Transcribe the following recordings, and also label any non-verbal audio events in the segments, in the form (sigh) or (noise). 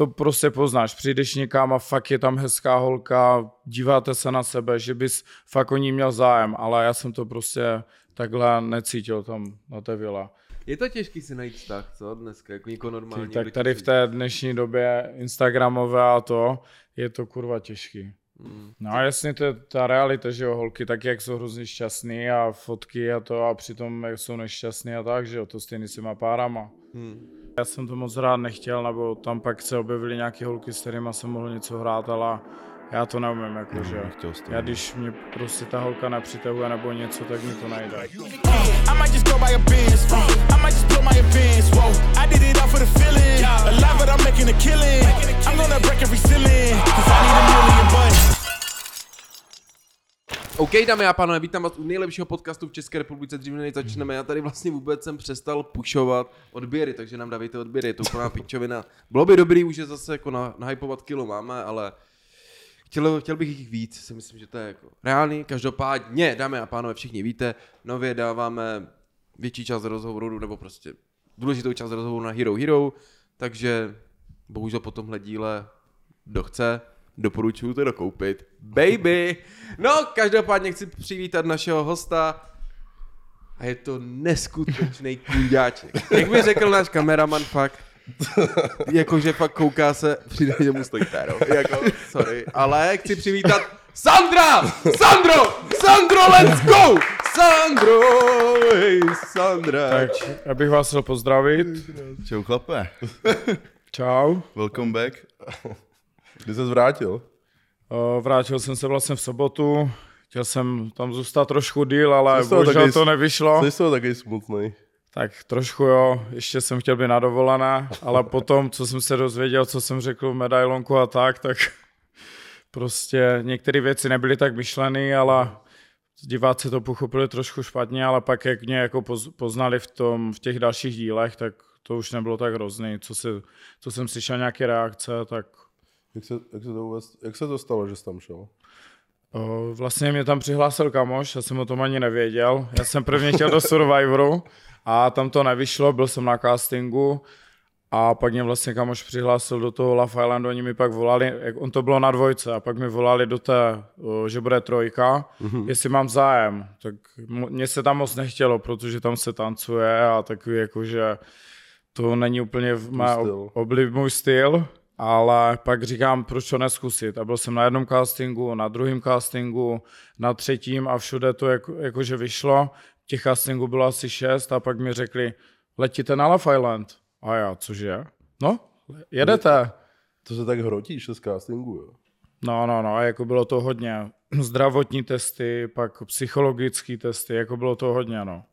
to prostě poznáš. Přijdeš někam a fakt je tam hezká holka, díváte se na sebe, že bys fakt o ní měl zájem, ale já jsem to prostě takhle necítil tam na té vile. Je to těžký si najít vztah, co dneska, jako někoho normální. Ty, tak tady v té dnešní době Instagramové a to, je to kurva těžký. Mm. No a jasně to je ta realita, že jo, holky taky jak jsou hrozně šťastný a fotky a to a přitom jak jsou nešťastný a tak, že jo, to stejný s těma párama. Hmm. Já jsem to moc rád nechtěl, nebo tam pak se objevily nějaké holky, s kterými jsem mohl něco hrát, ale já to neumím, jakože. Nechtěl jsi to. Já když mě prostě ta holka nepřitahuje nebo něco, tak mi to killing. I'm gonna break every ceiling. Cause I need a million bucks. OK, dámy a pánové, vítám vás u nejlepšího podcastu v České republice. Dřív než začneme, já tady vlastně vůbec jsem přestal pušovat odběry, takže nám dávejte odběry, je to úplná pičovina. Bylo by dobrý už je zase jako na, nahypovat kilo máme, ale chtěl, chtěl bych jich víc, si myslím, že to je jako reálný. Každopádně, dámy a pánové, všichni víte, nově dáváme větší část rozhovoru, nebo prostě důležitou část rozhovoru na Hero Hero, takže bohužel po tomhle díle, kdo chce, doporučuju to dokoupit. Baby! No, každopádně chci přivítat našeho hosta a je to neskutečný kundáček. (laughs) Jak by řekl náš kameraman fakt, (laughs) jakože fakt kouká se, přijde, že mu stojí péro. (laughs) Jako, sorry, ale chci přivítat Sandra! Sandro! Sandro, let's go! Sandro! Hej, Sandra! Tak já bych vás chtěl pozdravit. Čau chlape, Čau. welcome back. Kdy jsi vrátil? O, Vrátil jsem se vlastně v sobotu. Chtěl jsem tam zůstat trošku díl, ale bohužel taky- to nevyšlo. Jsi toho taky smutný. Tak trošku jo, ještě jsem chtěl být na dovolené, ale potom, co jsem se dozvěděl, co jsem řekl v medailonku a tak, tak (laughs) prostě některé věci nebyly tak myšlené, ale diváci to pochopili trošku špatně, ale pak jak mě jako poz- poznali v, tom, v těch dalších dílech, tak to už nebylo tak hrozný. Co, se, co jsem slyšel nějaké reakce, tak Jak se, jak se, to, vůbec, jak se to stalo, že jsi tam šel? Vlastně mě tam přihlásil kamoš, já jsem o tom ani nevěděl. Já jsem prvně chtěl do Survivoru a tam to nevyšlo, byl jsem na castingu a pak mě vlastně kamoš přihlásil do toho Love Islandu, oni mi pak volali, jak on to bylo na dvojce a pak mi volali do té, že bude trojka, mm-hmm. jestli mám zájem. Tak mně se tam moc nechtělo, protože tam se tancuje a takový jakože to není úplně v mé styl. ob- obliv můj styl, ale pak říkám, proč to neskusit. A byl jsem na jednom castingu, na druhém castingu, na třetím a všude to jako, jakože vyšlo. Těch castingů bylo asi šest a pak mi řekli, letíte na Love Island. A já, cože? No, jedete. To se tak hrotíš z castingu, jo? No, no, no, a jako bylo to hodně. (clears throat) Zdravotní testy, pak psychologické testy, jako bylo to hodně, no.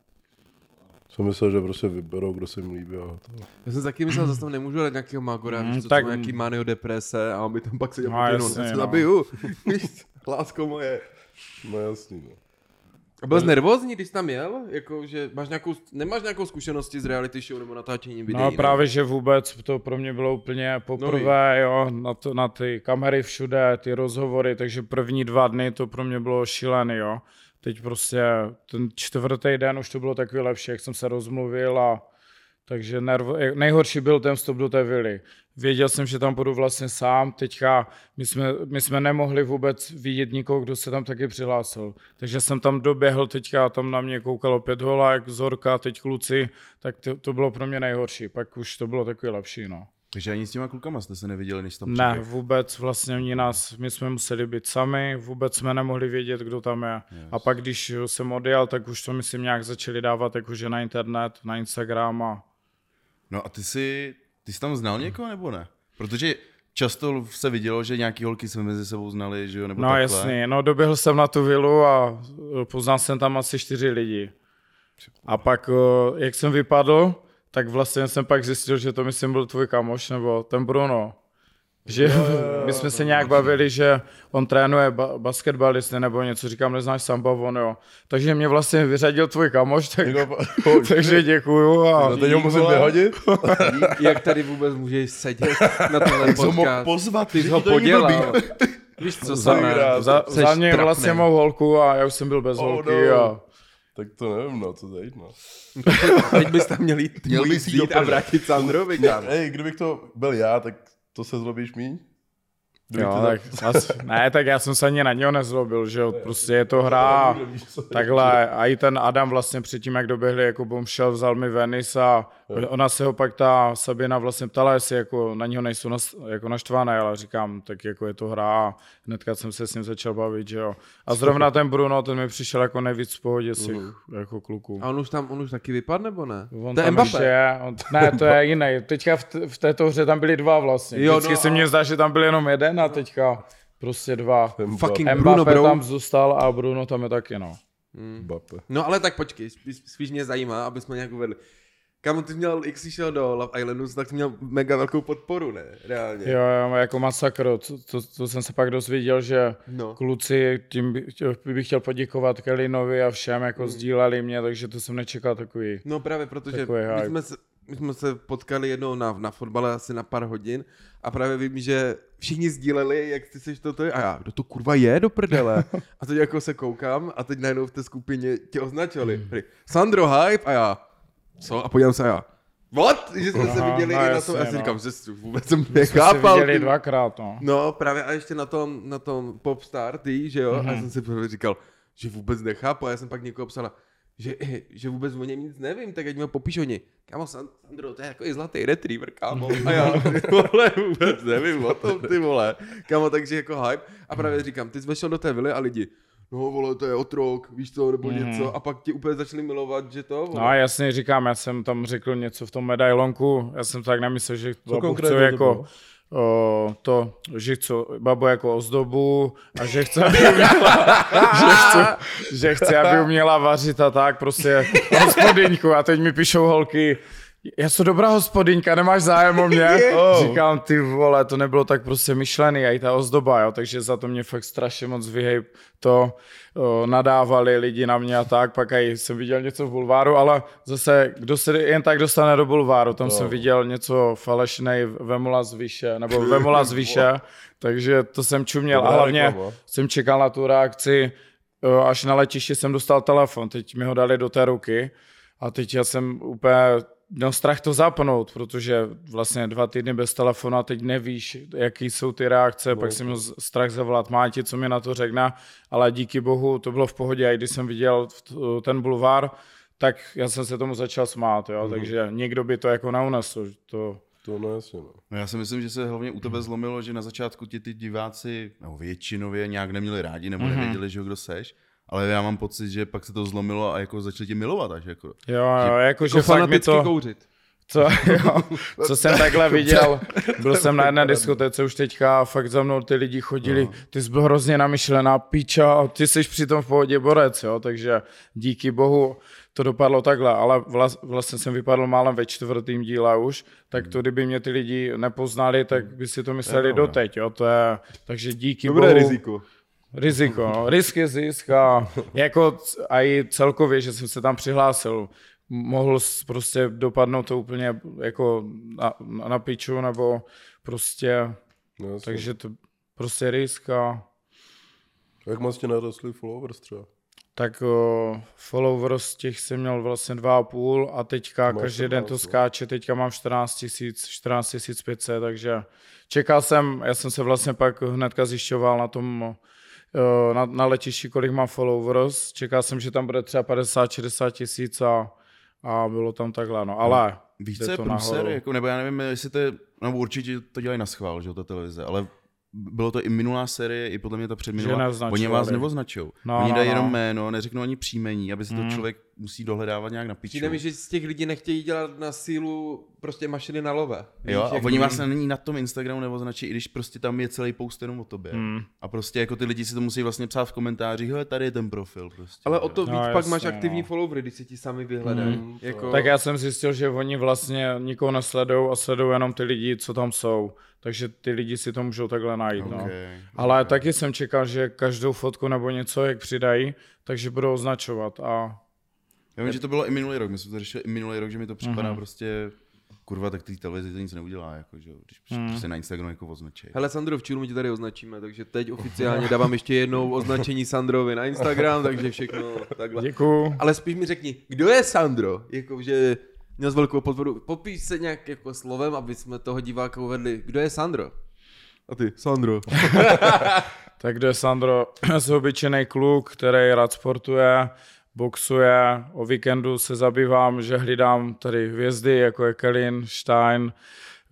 Jsem myslel, že prostě vyberou, kdo se jim líbí a to. Já jsem taky myslel, že zase tam nemůžu dát nějakého magora, Mm, tak- tak... nějaký manio deprese a on by tam pak seděl No, no, no, no. zabiju. Víš, lásko moje. No jasný, no. A byl jsi nervózní, když jsi tam jel? Jako, že máš nějakou, nemáš nějakou zkušenosti z reality show nebo natáčení videí? No ne? právě, že vůbec to pro mě bylo úplně poprvé, jo, na, to, na ty kamery všude, ty rozhovory, takže první dva dny to pro mě bylo šílený, jo. Teď prostě ten čtvrtý den už to bylo takový lepší, jak jsem se rozmluvil a takže nervo, nejhorší byl ten vstup do té vily. Věděl jsem, že tam budu vlastně sám, teďka my jsme, my jsme nemohli vůbec vidět nikoho, kdo se tam taky přihlásil. Takže jsem tam doběhl teďka, tam na mě koukalo pět holák, Zorka, teď kluci, tak to, to bylo pro mě nejhorší. Pak už to bylo takový lepší, no. Takže ani s těma klukama jste se neviděli, než tam Ne, vůbec vlastně oni nás, my jsme museli být sami, vůbec jsme nemohli vědět, kdo tam je. A pak když jsem odjel, tak už to myslím nějak začali dávat jakože na internet, na Instagram a No a ty jsi, ty jsi tam znal někoho nebo ne? Protože často se vidělo, že nějaký holky se mezi sebou znali, že jo, nebo No takhle. jasně, no doběhl jsem na tu vilu a eh, poznal jsem tam asi čtyři lidi. A pak, eh, jak jsem vypadl, tak vlastně jsem pak zjistil, že to myslím byl tvůj kamoš, nebo ten Bruno. Že (laughs) my jsme se nějak bavili, že on trénuje ba- basketbalisty nebo něco, říkám, neznáš samba, on jo. Takže mě vlastně vyřadil tvůj kamoš, tak, Jako, (laughs) takže děkuju. A no teď ho musím vyhodit? (laughs) Jak tady vůbec můžeš sedět na tenhle Jsem mohl podcast? pozvat, Ty jsi ho podělal. Víš co, za, za, za mě vlastně mou holku a já už jsem byl bez Oh, holky. no. A, Tak to nevím, no, co teď, no. (laughs) Teď bys tam měl jít, Měl bys jít a vrátit Sandrovi, kámo. Ej, kdybych to byl já, tak to se zlobíš míň? Kdyby Jo, tak ne, tak já jsem se ani na něho nezlobil, že jo, prostě je to hra, takhle, a i ten Adam vlastně předtím, jak doběhli, jako bombshell, vzal mi Venice a ona se ho pak ta Sabina vlastně ptala, jestli jako na něho nejsou nas, jako naštvané, ale říkám, tak jako je to hra a hnedka jsem se s ním začal bavit, že jo. A zrovna ten Bruno, ten mi přišel jako nejvíc v pohodě z těch jako kluků. A on už tam, on už taky vypadl, nebo ne? On to je tam Mbappé. je, on, ne, to je jiný. Teďka v, t- v této hře tam byli dva vlastně. Jo, Vždycky no se mně zdá, že tam byl jenom jeden a teďka prostě dva. Fucking Mbappé Bruno, bro. tam zůstal a Bruno tam je taky, no. Mbappé. No ale tak počkej, spíš, spíš mě zajímá, aby jsme nějak uvedli. Kámo, ty měl, jak jsi šel do Love Islandu, tak jsi měl mega velkou podporu, ne? Reálně. Jo, jo, jako masakr. To, to, to, jsem se pak dozvěděl, že No. kluci, tím by, chtěl- bych chtěl poděkovat Kellynovi a všem, jako Mm. sdíleli mě, takže to jsem nečekal takový. No právě protože my jsme, se, my jsme se potkali jednou na, na fotbale asi na pár hodin a právě vím, že všichni sdíleli, jak ty seš toto a já, kdo to kurva je do prdele? (laughs) A teď jako se koukám a teď najednou v té skupině tě označili. Prý, Sandro Hype a já, co? A podívám se já, what? Že jsme se Aha, viděli no i na tom, já si no. říkám, že vůbec jsem Jsme se nechápal. viděli dvakrát, no. No, právě a ještě na tom, na tom Popstar, ty, že jo, mm-hmm. a já jsem si právě říkal, že vůbec nechápu, a já jsem pak někoho psala, že, že vůbec o něm nic nevím, tak ať mi ho popíš oni. Kámo, Sandro, to je jako i zlatý retriever, kámo. A já, (laughs) vole, vůbec nevím o tom, ty vole. Kámo, takže jako hype. A právě říkám, ty jsi vešel do té vily a lidi, no vole, to je otrok, víš co, nebo něco. A pak ti úplně začali milovat, že to, vole. No a jasně říkám, já jsem tam řekl něco v tom medailonku, já jsem tak nemyslel, že babu konkrétně chci to jako bylo? o, to, že chci babu jako ozdobu a že chce, aby (laughs) uměla, (laughs) že, chci, že chci, aby uměla vařit a tak, prostě (laughs) hospodyňku a teď mi píšou holky, já jsem dobrá hospodyňka, nemáš zájem o mě? (laughs) Oh. Říkám, ty vole, to nebylo tak prostě myšlený, a i ta ozdoba, jo, takže za to mě fakt strašně moc vyhej to o, nadávali lidi na mě a tak, pak i jsem viděl něco v bulváru, ale zase, kdo se jen tak dostane do bulváru, tam jsem viděl něco falešnej Vemula z výše, nebo Vemula z výše, (laughs) takže to jsem čuměl Dobrá a hlavně reklama. jsem čekal na tu reakci, o, až na letišti jsem dostal telefon, teď mi ho dali do té ruky a teď já jsem úplně měl strach to zapnout, protože vlastně dva týdny bez telefonu a teď nevíš, jaký jsou ty reakce, pak jsem měl z- strach zavolat Máti, co mi na to řekne, ale díky bohu to bylo v pohodě a i když jsem viděl ten bulvár, tak já jsem se tomu začal smát, jo, takže někdo by to jako neunesl, to To no jasně, no. No já si myslím, že se hlavně u tebe zlomilo, že na začátku ti ty diváci, nebo většinově nějak neměli rádi, nebo Mhm. nevěděli, že ho kdo seš. Ale já mám pocit, že pak se to zlomilo a jako začali tě milovat až jako. jo, jo, jako, že jako fakt mi fanaticky to, kouřit. Co, jo, co jsem takhle (laughs) viděl, byl jsem na jedné diskotece už teďka a fakt za mnou ty lidi chodili, ty jsi byl hrozně namyšlená píča a ty jsi přitom v pohodě borec, jo, takže díky bohu to dopadlo takhle, ale vlas, vlastně jsem vypadl málem ve čtvrtým díle už, tak to kdyby mě ty lidi nepoznali, tak by si to mysleli doteď, jo, to je, takže díky Dobré bohu. riziko. Riziko, no. risk je zisk a (laughs) jako a i celkově, že jsem se tam přihlásil, mohl prostě dopadnout to úplně jako na, na piču, nebo prostě, no takže to prostě risk a Jak moc tě narostly followers třeba? tak o, followers těch jsem měl vlastně dva a půl a teďka Máš každý den 14, to no. skáče, teďka mám 14 tisíc, 14 500, takže čekal jsem, já jsem se vlastně pak hnedka zjišťoval na tom na, na letišti, kolik mám followers, čekal jsem, že tam bude třeba 50-60 tisíc a, a bylo tam takhle, no, ale to průser? Jako, nebo já nevím, jestli to je, no určitě to dělají na schvál, že jo, ta televize, ale bylo to i minulá série, i podle mě ta předminulá. Oni vás neoznačou. No, Oni no, dají no. jenom jméno, neřeknou ani příjmení, aby se to člověk musí dohledávat nějak na piču. Přijde mi, že z těch lidí nechtějí dělat na sílu prostě mašiny na love. Víš, Jo, a oni vás není na tom Instagramu neoznačí, i když prostě tam je celý post jenom o tobě. Hmm. A prostě jako ty lidi si to musí vlastně psát v komentářích, hele, tady je ten profil prostě. Ale o to No, víc pak jasně, máš aktivní no. followery, když si ti sami vyhledají. Jako... Tak já jsem zjistil, že oni vlastně nikoho nesledují a sledují jenom ty lidi, co tam jsou. Takže ty lidi si to můžou takhle najít. No. Okay. Ale taky jsem čekal, že každou fotku nebo něco, jak přidají, takže budou označovat. A Já vím, že to bylo i minulý rok, my jsme to řešili i minulý rok, že mi to připadá Mhm. prostě, kurva, tak ty televizi to nic neudělá, jako, že když Mhm. prostě na Instagramu jako označí. Hele Sandro, v Čílu my tě tady označíme, takže teď oficiálně dávám ještě jednou označení Sandrovi na Instagram, takže všechno takhle. děkuju. Ale spíš mi řekni, kdo je Sandro? Jakože měl z velkou podporu. Popíš se nějak jako slovem, aby jsme toho diváka uvedli. Kdo je Sandro? A ty, Sandro. (laughs) Tak kdo je Sandro? (clears throat) Jsem obyčejný kluk, který rád sportuje, boxuje. O víkendu se zabývám, že hlídám tady hvězdy, jako je Kelin, Stein,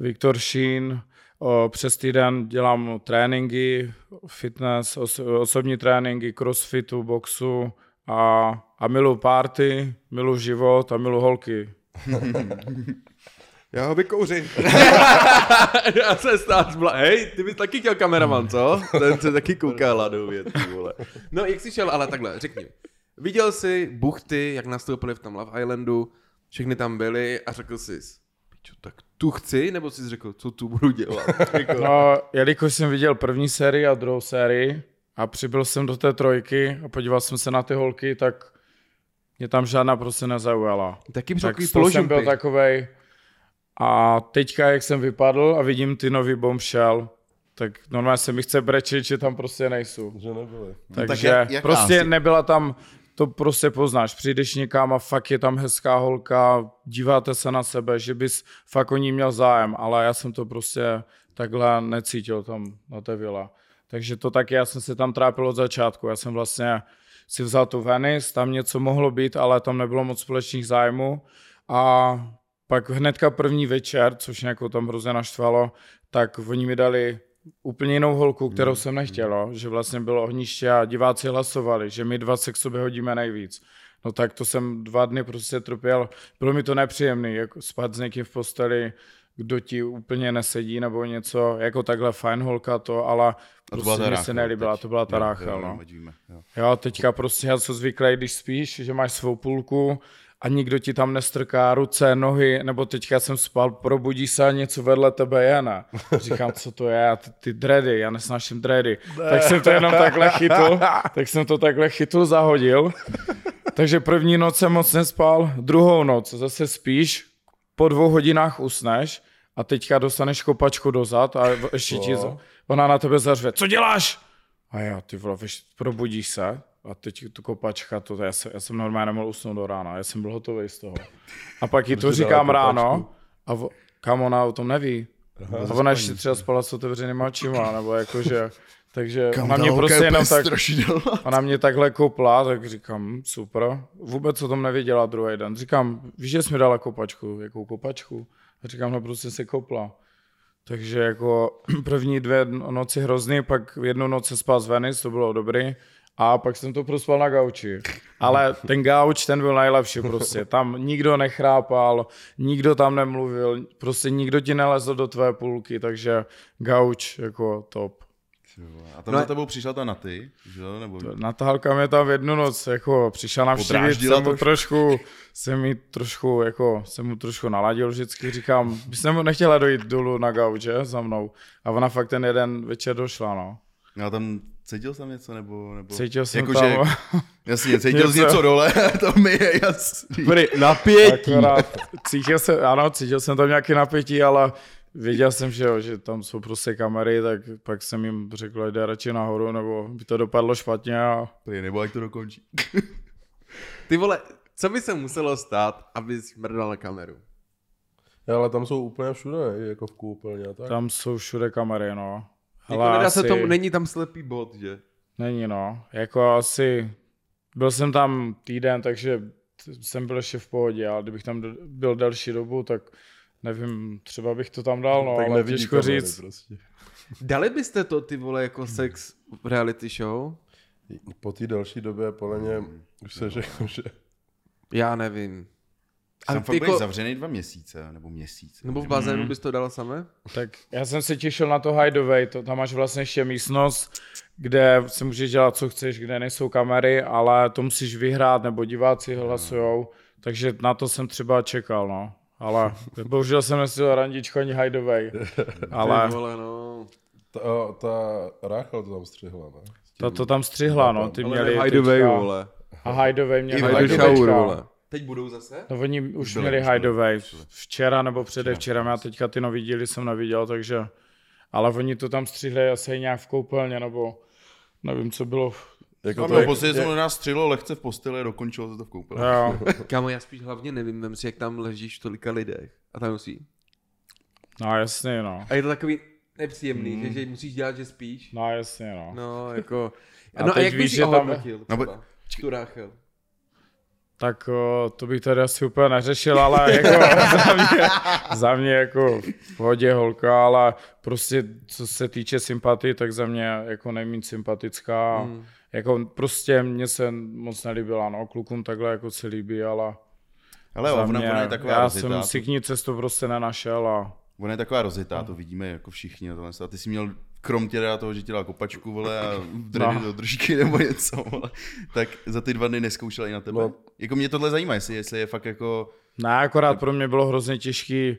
Viktor Šín. O, přes týden dělám tréninky, fitness, oso- osobní tréninky, crossfitu, boxu a, a milu party, milu život a milu holky. (laughs) Já ho vykouřím. (laughs) Já se stát zbla... Hej, ty bys taky chtěl kameraman, co? Ten se taky kouká ladově, ty vole. No, jak jsi šel, ale takhle, řekni. Viděl jsi buchty, jak nastoupili v tom Love Islandu, všechny tam byli a řekl jsi, pičo, tak tu chci, nebo jsi řekl, co tu budu dělat? (laughs) Jako, No, jelikož jsem viděl první sérii a druhou sérii a přibyl jsem do té trojky a podíval jsem se na ty holky, tak mě tam žádná prostě nezaujala. taky byl Tak toho jsem byl takovej a teďka, jak jsem vypadl a vidím ty nový bombshell, tak normálně se mi chce brečet, že tam prostě nejsou. Že nebyly. Takže jak- jak prostě asi? nebyla tam, to prostě poznáš, přijdeš někam a fakt je tam hezká holka, díváte se na sebe, že bys fakt o ní měl zájem, ale já jsem to prostě takhle necítil tam na té vile. Takže to taky, já jsem se tam trápil od začátku, já jsem vlastně si vzal tu Venice, tam něco mohlo být, ale tam nebylo moc společných zájmů a pak hnedka první večer, což mě jako tam hrozně naštvalo, tak oni mi dali úplně jinou holku, kterou jsem nechtěl, no, že vlastně bylo ohniště a diváci hlasovali, že my dva se k sobě hodíme nejvíc. No tak to jsem dva dny prostě trpěl. Bylo mi to nepříjemný, jako spát s někým v posteli, kdo ti úplně nesedí nebo něco, jako takhle fajn holka to, ale to prostě mi se nelíbila, teď. to byla ta Jo, Ráchel, jo, no. ať víme, jo. Jo, teďka prostě já jsem zvyklý, když spíš, že máš svou půlku a nikdo ti tam nestrká ruce, nohy, nebo teďka jsem spal, probudí se a něco vedle tebe je, ne? Říkám, co to je, ty, ty dready, já nesnáším dready. Tak jsem to jenom takhle chytl, tak jsem to takhle chytl, zahodil. Takže první noc jsem moc nespal, druhou noc zase spíš, po dvou hodinách usneš a teďka dostaneš kopačku do zad a ještě ti, za- ona na tebe zařve, co děláš? A já, ty vole, víš, probudíš se a teď tu kopačka, to, já, jsem, já jsem normálně nemohl usnout do rána, já jsem byl hotový z toho. A pak jí to říkám ráno a vo, kam ona o tom neví. A ona ještě třeba spala s otevřenýma očima, nebo jakože, (laughs) takže Kam ona mě prostě je jenom tak, ona mě takhle kopla, tak říkám, super. Vůbec o tom nevěděla druhý den. Říkám, víš, že jsi mi dala kopačku, jakou kopačku? Říkám, no prostě se kopla. Takže jako (clears throat) první dvě noci hrozný, pak jednu noc se spal z Venice, to bylo dobrý. A pak jsem to prospal na gauči. Ale ten gauč, ten byl nejlepší prostě. Tam nikdo nechrápal, nikdo tam nemluvil, prostě nikdo ti nelezl do tvé půlky, takže gauč jako top. A tam No za tebou přišla ta Naty, že jo? Nebo... Natálka mě tam v jednu noc, jako přišla navštívit, jsem mu trošku. jsem mi trošku, jako, jsem mu trošku naladil vždycky, říkám, bys mu nechtěla dojít dolů na gauč, že, za mnou. A ona fakt ten jeden večer došla, no. No a tam cítil jsem něco, nebo... nebo... Cítil jsem jako, tam, Že, (laughs) jasně, cítil jsi Něco. něco dole, (laughs) to mi je jasný. Prý, napětí. akorát, cítil jsem, ano, cítil jsem tam nějaké napětí, ale věděl jsem, že, jo, že tam jsou prostě kamery, tak pak jsem jim řekl, jde radši nahoru, nebo by to dopadlo špatně a Prý, nebo jak to dokončí. (laughs) Ty vole, co by se muselo stát, aby mrdal na kameru? Ja, ale tam jsou úplně všude, jako v koupelně a tak. tam jsou všude kamery, no. Jako Ale nedá se asi- tomu, není tam slepý bod, že? Není no, jako asi, byl jsem tam týden, takže jsem byl ještě v pohodě, ale kdybych tam byl delší dobu, tak nevím, třeba bych to tam dal, no, tak ale těžko říct. Prostě. Dali byste to, ty vole, jako sex reality show? Po té další době podle mě už se řekl, že Já nevím. A Jsem fakt jako, byl zavřený dva měsíce, nebo měsíc. nebo v bazénu bys to dala samé? Tak já jsem se těšil na to Hideaway, to tam máš vlastně ještě místnost, kde si můžeš dělat, co chceš, kde nejsou kamery, ale to musíš vyhrát, nebo diváci hlasujou, takže na to jsem třeba čekal, no. Ale bohužel jsem neslyšel randičko ani Hideaway, (laughs) ale Ty vole, no. ta, ta Ráchel to tam střihla, ne? to, to tam střihla, no, ty Ale měli Hideaway, teďka- vole. A Hideaway měli I Hide teďka- shower, vole. Teď budou zase? No oni už Byli, měli byli, Hideaway včera nebo předevčera, já teďka ty nový díly jsem neviděl, takže, ale oni to tam střihli asi nějak v koupelně, nebo nevím, co bylo. Jako No, to no, je, posledně je, jsem nás střelil lehce v posteli a dokončilo se to v koupeli. Jo. (laughs) Kámo, já spíš hlavně nevím, vem si, jak tam ležíš v tolika lidech a tam musí. No jasně, no. A je to takový nepříjemný, že, že musíš dělat, že spíš. No jasně, no. No, jako... A no a jak víš, bys že tam- No, třeba? Tu Ráchel. Tak o, to bych tady asi úplně neřešil, ale jako (laughs) za, mě, za mě jako v hodě holka, ale prostě co se týče sympatii, tak za mě jako nejméně sympatická. Hmm. Mm. Jako prostě mně se moc nelíbila, no, klukům takhle jako se líbí, ale Ale za ona, mě, ona je taková já rozjetá, jsem to- si k ní cestu prostě nenašel a Ona je taková rozjetá, to vidíme jako všichni. A, tohle. a ty jsi měl krom teda toho, že ti dala kopačku, vole, a dredy No. (laughs) do držky nebo něco, vole, tak za ty dva dny neskoušela i na tebe. No. No. Jako mě tohle zajímá, jestli, jestli je fakt jako, Ne, akorát pro mě bylo hrozně těžký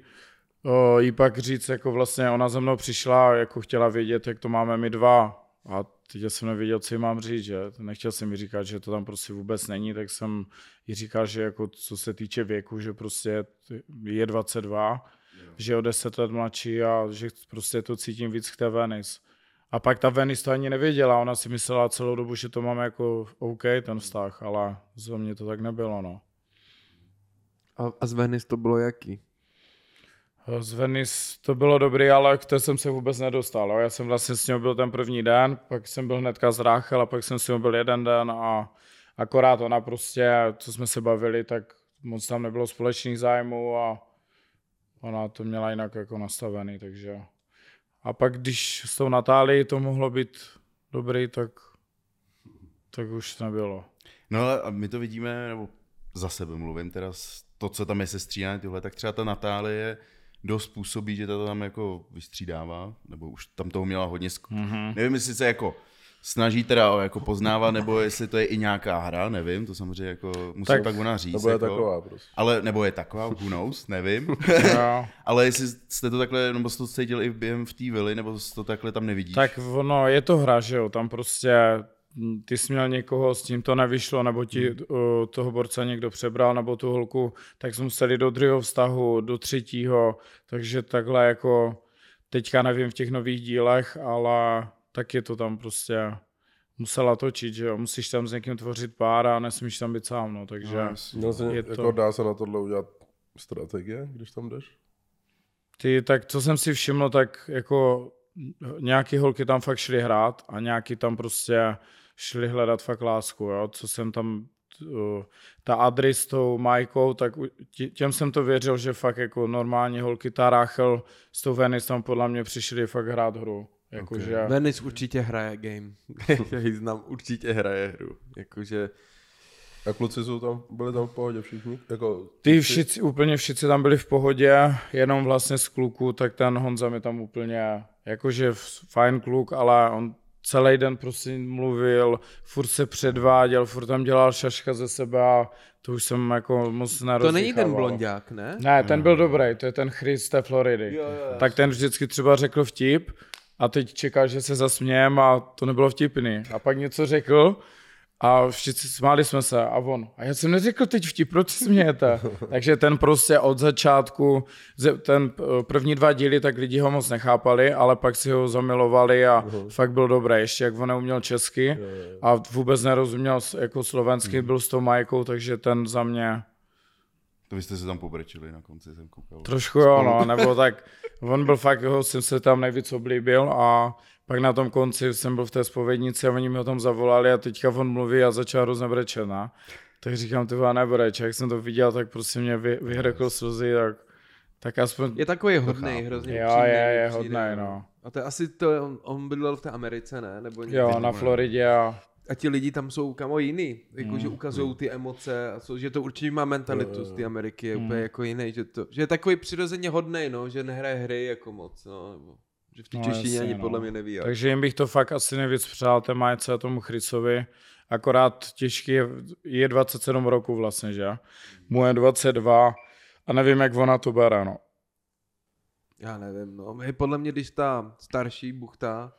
o, jí pak říct, jako vlastně ona za mnou přišla, jako chtěla vědět, jak to máme my dva. A teď jsem nevěděl, co jí mám říct, že? Nechtěl jsem jí říkat, že to tam prostě vůbec není, tak jsem jí říkal, že jako co se týče věku, že prostě je 22, že je o 10 let mladší a že prostě to cítím víc k té Venice. A pak ta Venice to ani nevěděla, ona si myslela celou dobu, že to máme jako OK, ten vztah, ale za mě to tak nebylo, no. A, a z Venice to bylo jaký? Z Venice to bylo dobrý, ale k té jsem se vůbec nedostal. Já jsem vlastně s ním byl ten první den, pak jsem byl hnedka z Ráchel a pak jsem s ním byl jeden den a akorát ona prostě, co jsme se bavili, tak moc tam nebylo společných zájmů a ona to měla jinak jako nastavený, takže... A pak když s tou Natálií to mohlo být dobrý, tak, tak už nebylo. no ale my to vidíme, nebo za sebe mluvím, teda to, co tam je sestřídané tyhle, tak třeba ta Natálie dost působí, že to tam jako vystřídává, nebo už tam toho měla hodně, sk- Mhm. mm-hmm. nevím, jestli se jako snaží teda o jako poznávat, nebo jestli to je i nějaká hra, nevím, to samozřejmě jako musí Tak- tak, pak ona říct. nebo je jako, taková prostě. Ale, nebo je taková, who knows, nevím. (laughs) Jo. (laughs) ale jestli jste to takhle, nebo jste to cítil i během v té vily, nebo jsi to takhle tam nevidíš. Tak ono, je to hra, že jo, tam prostě ty jsi měl někoho, s tím to nevyšlo, nebo ti uh, toho borce někdo přebral, nebo tu holku, tak jsme museli do druhého vztahu, do třetího, takže takhle jako teďka nevím v těch nových dílech, ale tak je to tam prostě musela točit, že jo, musíš tam s někým tvořit pár a nesmíš tam být sám, no, takže jsi, Je jako to- dá se na tohle udělat strategie, když tam jdeš? Ty, tak co jsem si všiml, tak jako nějaký holky tam fakt šly hrát a nějaký tam prostě šli hledat fakt lásku, jo? co jsem tam, uh, ta Adri s tou Majkou, tak těm jsem to věřil, že fakt jako normální holky, ta Rachel s tou Venice tam podle mě přišli fakt hrát hru. Jakože, okay. Venice určitě hraje game. (laughs) Já ji znám, určitě hraje hru. Jakože... A kluci jsou tam, byli tam v pohodě všichni? Jako, Ty všichni, úplně všichni tam byli v pohodě, jenom vlastně z kluku, tak ten Honza mi tam úplně, jakože fajn kluk, ale on celý den prostě mluvil, furt se předváděl, furt tam dělal šaška ze sebe a to už jsem jako moc To nerozdýchával. není ten blondák, ne? Ne, ten byl dobrý, to je ten Chris z té Floridy. Jo, jo, tak ten vždycky třeba řekl vtip a teď čekal, že se zasmějem a to nebylo vtipný. A pak něco řekl a všichni smáli jsme se a on, a já jsem neřekl teď vtip, proč smějete? (laughs) Takže ten prostě od začátku, ten eh, první dva díly, tak lidi ho moc nechápali, ale pak si ho zamilovali a fakt byl dobrý, ještě jak on neuměl česky a vůbec nerozuměl jako slovensky, byl s tou Majkou, takže ten za mě To vy jste se tam pobrečili na konci, jsem koukal. Trošku jo, no, nebo tak, (laughs) on byl fakt, ho jsem se tam nejvíc oblíbil a pak na tom konci jsem byl v té spovědnici a oni mi ho tam zavolali a teďka on mluví a začal hrozně brečet, no. Tak říkám, ty vole, nebreč, jak jsem to viděl, tak prostě mě vy, vyhrekl slzy, tak, tak aspoň, Je takový hodnej, hrozně jo, upřímnej, je, je přijde, hodnej, no. A to je asi to, on, on bydlel v té Americe, ne? Nebo někde. Jo, na Floridě a A ti lidi tam jsou kamo jiný, jako Hmm. že ukazují ty emoce a co, že to určitě má mentalitu z té Ameriky, je Hmm. úplně jako jiný, že, to, že je takový přirozeně hodnej, no, že nehraje hry jako moc, no, nebo, že v té No, češtině jasně, ani no. podle mě neví. jak. Takže jim bych to fakt asi nejvíc přál té Majce a tomu Chrisovi. Akorát těžký je, je 27 roku vlastně, že? Mu je 22 a nevím, jak ona to bere, no. Já nevím, no. Hej, podle mě, když ta starší buchta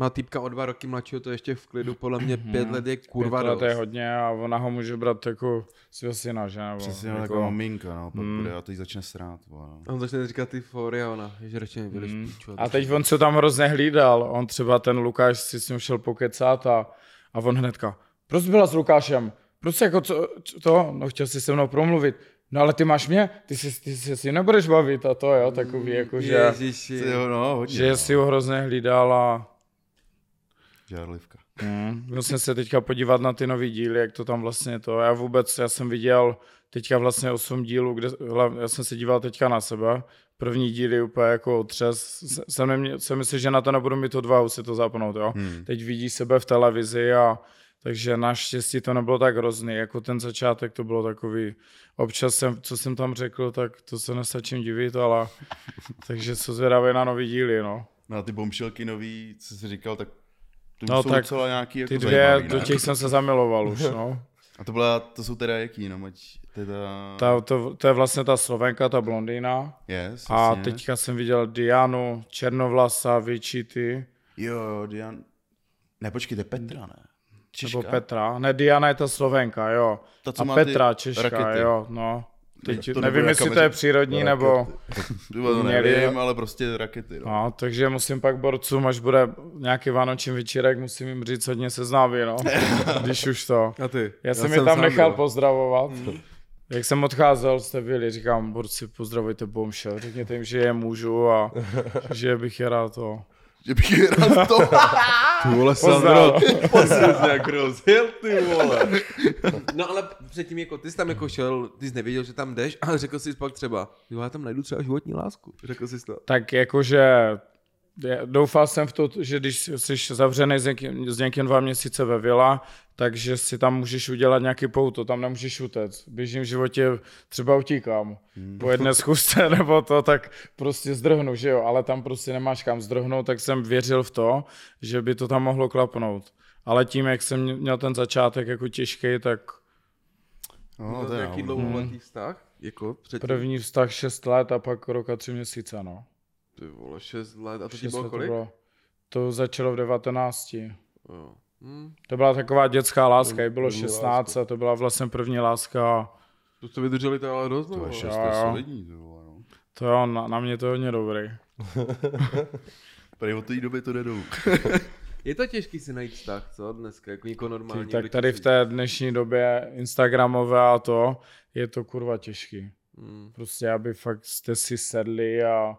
má týpka o dva roky mladšího, to ještě v klidu, podle mě pět let je kurva Pět let dost. je hodně a ona ho může brát jako svého syna, že? Nebo Přesně jako, jako... taková maminka, no, pak Hmm. bude a teď začne srát. vole, No. A On začne říkat ty fóry a ona, že radši nebyli Mm. špíču. A teď on se tam hrozně hlídal. On třeba ten Lukáš si s ním šel pokecat a A on hnedka, proč byla s Lukášem? Proč jako co, co- to? No chtěl jsi se mnou promluvit. No ale ty máš mě, ty si, ty si s ním nebudeš bavit a to jo, takový jako, že, Ježiši. Jo, no, hodně. že no. si ho hrozně hlídal a Žárlivka. Hmm, musím se teďka podívat na ty nový díly, jak to tam vlastně to. Já vůbec, já jsem viděl teďka vlastně 8 dílů, kde, já jsem se díval teďka na sebe. První díly úplně jako otřes. S- Jsem, nemě, jsem myslel, že na to nebudu mít odvahu si to zapnout, jo. Hmm. Teď vidí sebe v televizi a takže naštěstí to nebylo tak hrozný, jako ten začátek to bylo takový, občas jsem, co jsem tam řekl, tak to se nestačím divit, ale takže co zvědavý na nový díly, no. No a ty bomšelky nový, co jsi říkal, tak to No jsou tak docela nějaký jako Ty dvě, zajímavý, do těch jsem se zamiloval už, no. (laughs) A to, byla, to jsou teda jaký, no, ať teda... Ta, to, to je vlastně ta Slovenka, ta blondýna. Yes, A jasně. teďka jsem viděl Dianu, Černovlasa, Vičity, Jo, jo, Dian... Ne, počkej, to je Petra, ne? Češka? nebo Petra. Ne, Diana je ta Slovenka, jo. Ta, co a Petra, Češka, rakety. jo, no. Teď, To nevím, jestli to je přírodní, nebo... (laughs) Měli- nevím, ale prostě rakety, no. No, takže musím pak borcům, až bude nějaký vánoční večírek, musím jim říct hodně seznámí, no. (laughs) Když už to. A ty? Já jsem je tam nechal pozdravovat. Jak jsem odcházel, jste byli, říkám, borci, pozdravujte Bomšel, řekněte jim, že je můžu a (laughs) že bych je rád to. Že bych je rád to... (laughs) Ty vole. Pozdrav. (laughs) jak rozjel, ty vole. No ale předtím jako, ty jsi tam jako šel, ty jsi nevěděl, že tam jdeš, ale řekl jsi pak třeba, jo, já tam najdu třeba životní lásku. Řekl jsi to. Tak jakože doufal jsem v to, že když jsi zavřený s někým, s někým dva měsíce ve vila, takže si tam můžeš udělat nějaký pouto, tam nemůžeš utéct. V běžném životě třeba utíkám. Po jedné schůzce (laughs) nebo to, tak prostě zdrhnu, že jo, ale tam prostě nemáš kam zdrhnout, tak jsem věřil v to, že by to tam mohlo klapnout. Ale tím, jak jsem měl ten začátek jako těžký, tak No, to je nějaký dlouholetý vztah? Jako předtím? první vztah 6 let a pak rok a 3 měsíce, no. Ty vole, 6 let. A to ti bylo let to kolik? bylo. To začalo v 19. Jo. Hm. To byla taková dětská láska, i bylo První 16 a to byla vlastně první láska. To jste vydrželi to ale dost To je šest, Jo, to je jo. solidní, to vole, no. To jo, na, na mě to je hodně dobrý. (laughs) Tady od té doby to jde dolů. (laughs) Je to těžký si najít vztah, co dneska, jako někoho Ty, normální. tak tady v té dnešní době Instagramové a to, je to kurva těžký. Hmm. Prostě, aby fakt jste si sedli a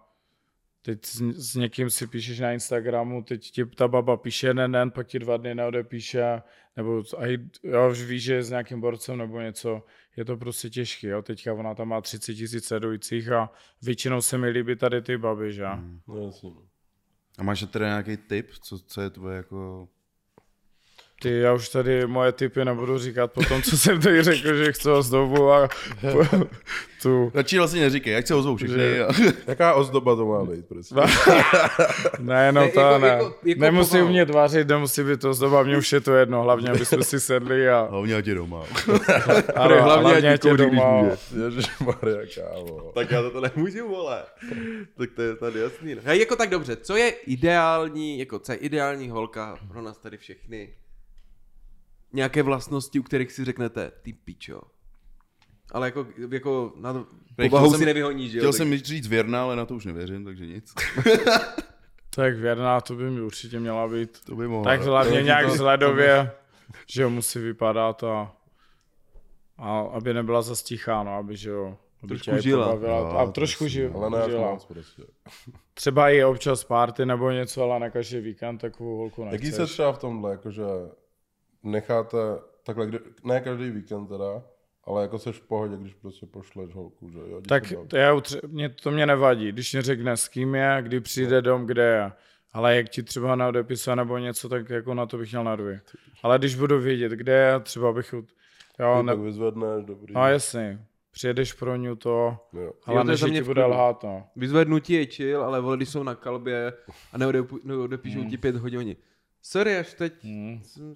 teď s, s někým si píšeš na Instagramu, teď ti ta baba píše jeden den, pak ti dva dny neodepíše, nebo a i- jo, už víš, že je s nějakým borcem nebo něco, je to prostě těžký, jo, teďka ona tam má 30 tisíc sledujících a většinou se mi líbí tady ty baby, že? Mm. No, no. A máš teda nějaký tip, co, co je tvoje jako... Ty, já už tady moje typy nebudu říkat po tom, co jsem tady řekl, že chci ozdobu a tu. Radši vlastně neříkej, jak se ozvou všechny. A... Jaká ozdoba to má být, prosím? (laughs) Ne, no Ne, to jako- ne. jako- jako Nemusí pomalu. umět vařit, nemusí být to ozdoba, mně už je to jedno, hlavně, aby jsme si sedli a... Hlavně ať je doma. (laughs) Ano, hlavně ať ať je doma. Ježišmarja, kámo. Tak já to nemůžu, vole. tak to je tady jasný. No. Hej, jako tak dobře, co je ideální, jako co je ideální holka pro nás tady všechny? Nějaké vlastnosti, u kterých si řeknete, ty pičo. Ale jako, jako na jsem- si nevyhoníš, že jo? Chtěl tak- jsem říct věrná, ale na to už nevěřím, takže nic. (laughs) Tak věrná, to by mi určitě měla být. To by mohlo. Tak hlavně To- nějak to- vzhledově, že jo, musí vypadat a, a aby nebyla zastíchá, no, aby, že jo, aby Trošku žila. pobavila. Jo, a trošku žila. Ale ne žila. prostě. Třeba i občas party nebo něco, ale na každý víkend takovou holku Jaký se nechceš. třeba v tomhle, jakože necháte, takhle, kdy, ne každý víkend teda, ale jako seš v pohodě, když prostě pošleš holku, že jo? Tak to, já, utře- mě, to mě nevadí, když mě řekne s kým je, kdy přijde dom, kde je. Ale jak ti třeba neodepisuje nebo něco, tak jako na to bych měl nervy. Ale když budu vědět, kde je, třeba bych... ut- Jo, Ty ne, pak vyzvedneš, dobrý. no jasně, přijedeš pro ní to, Jo. ale to než za že mě ti bude lhát, no. Vyzvednutí je chill, ale vole, když jsou na kalbě a neodepíšou ti pět hodin, sorry, až teď Hmm. jsem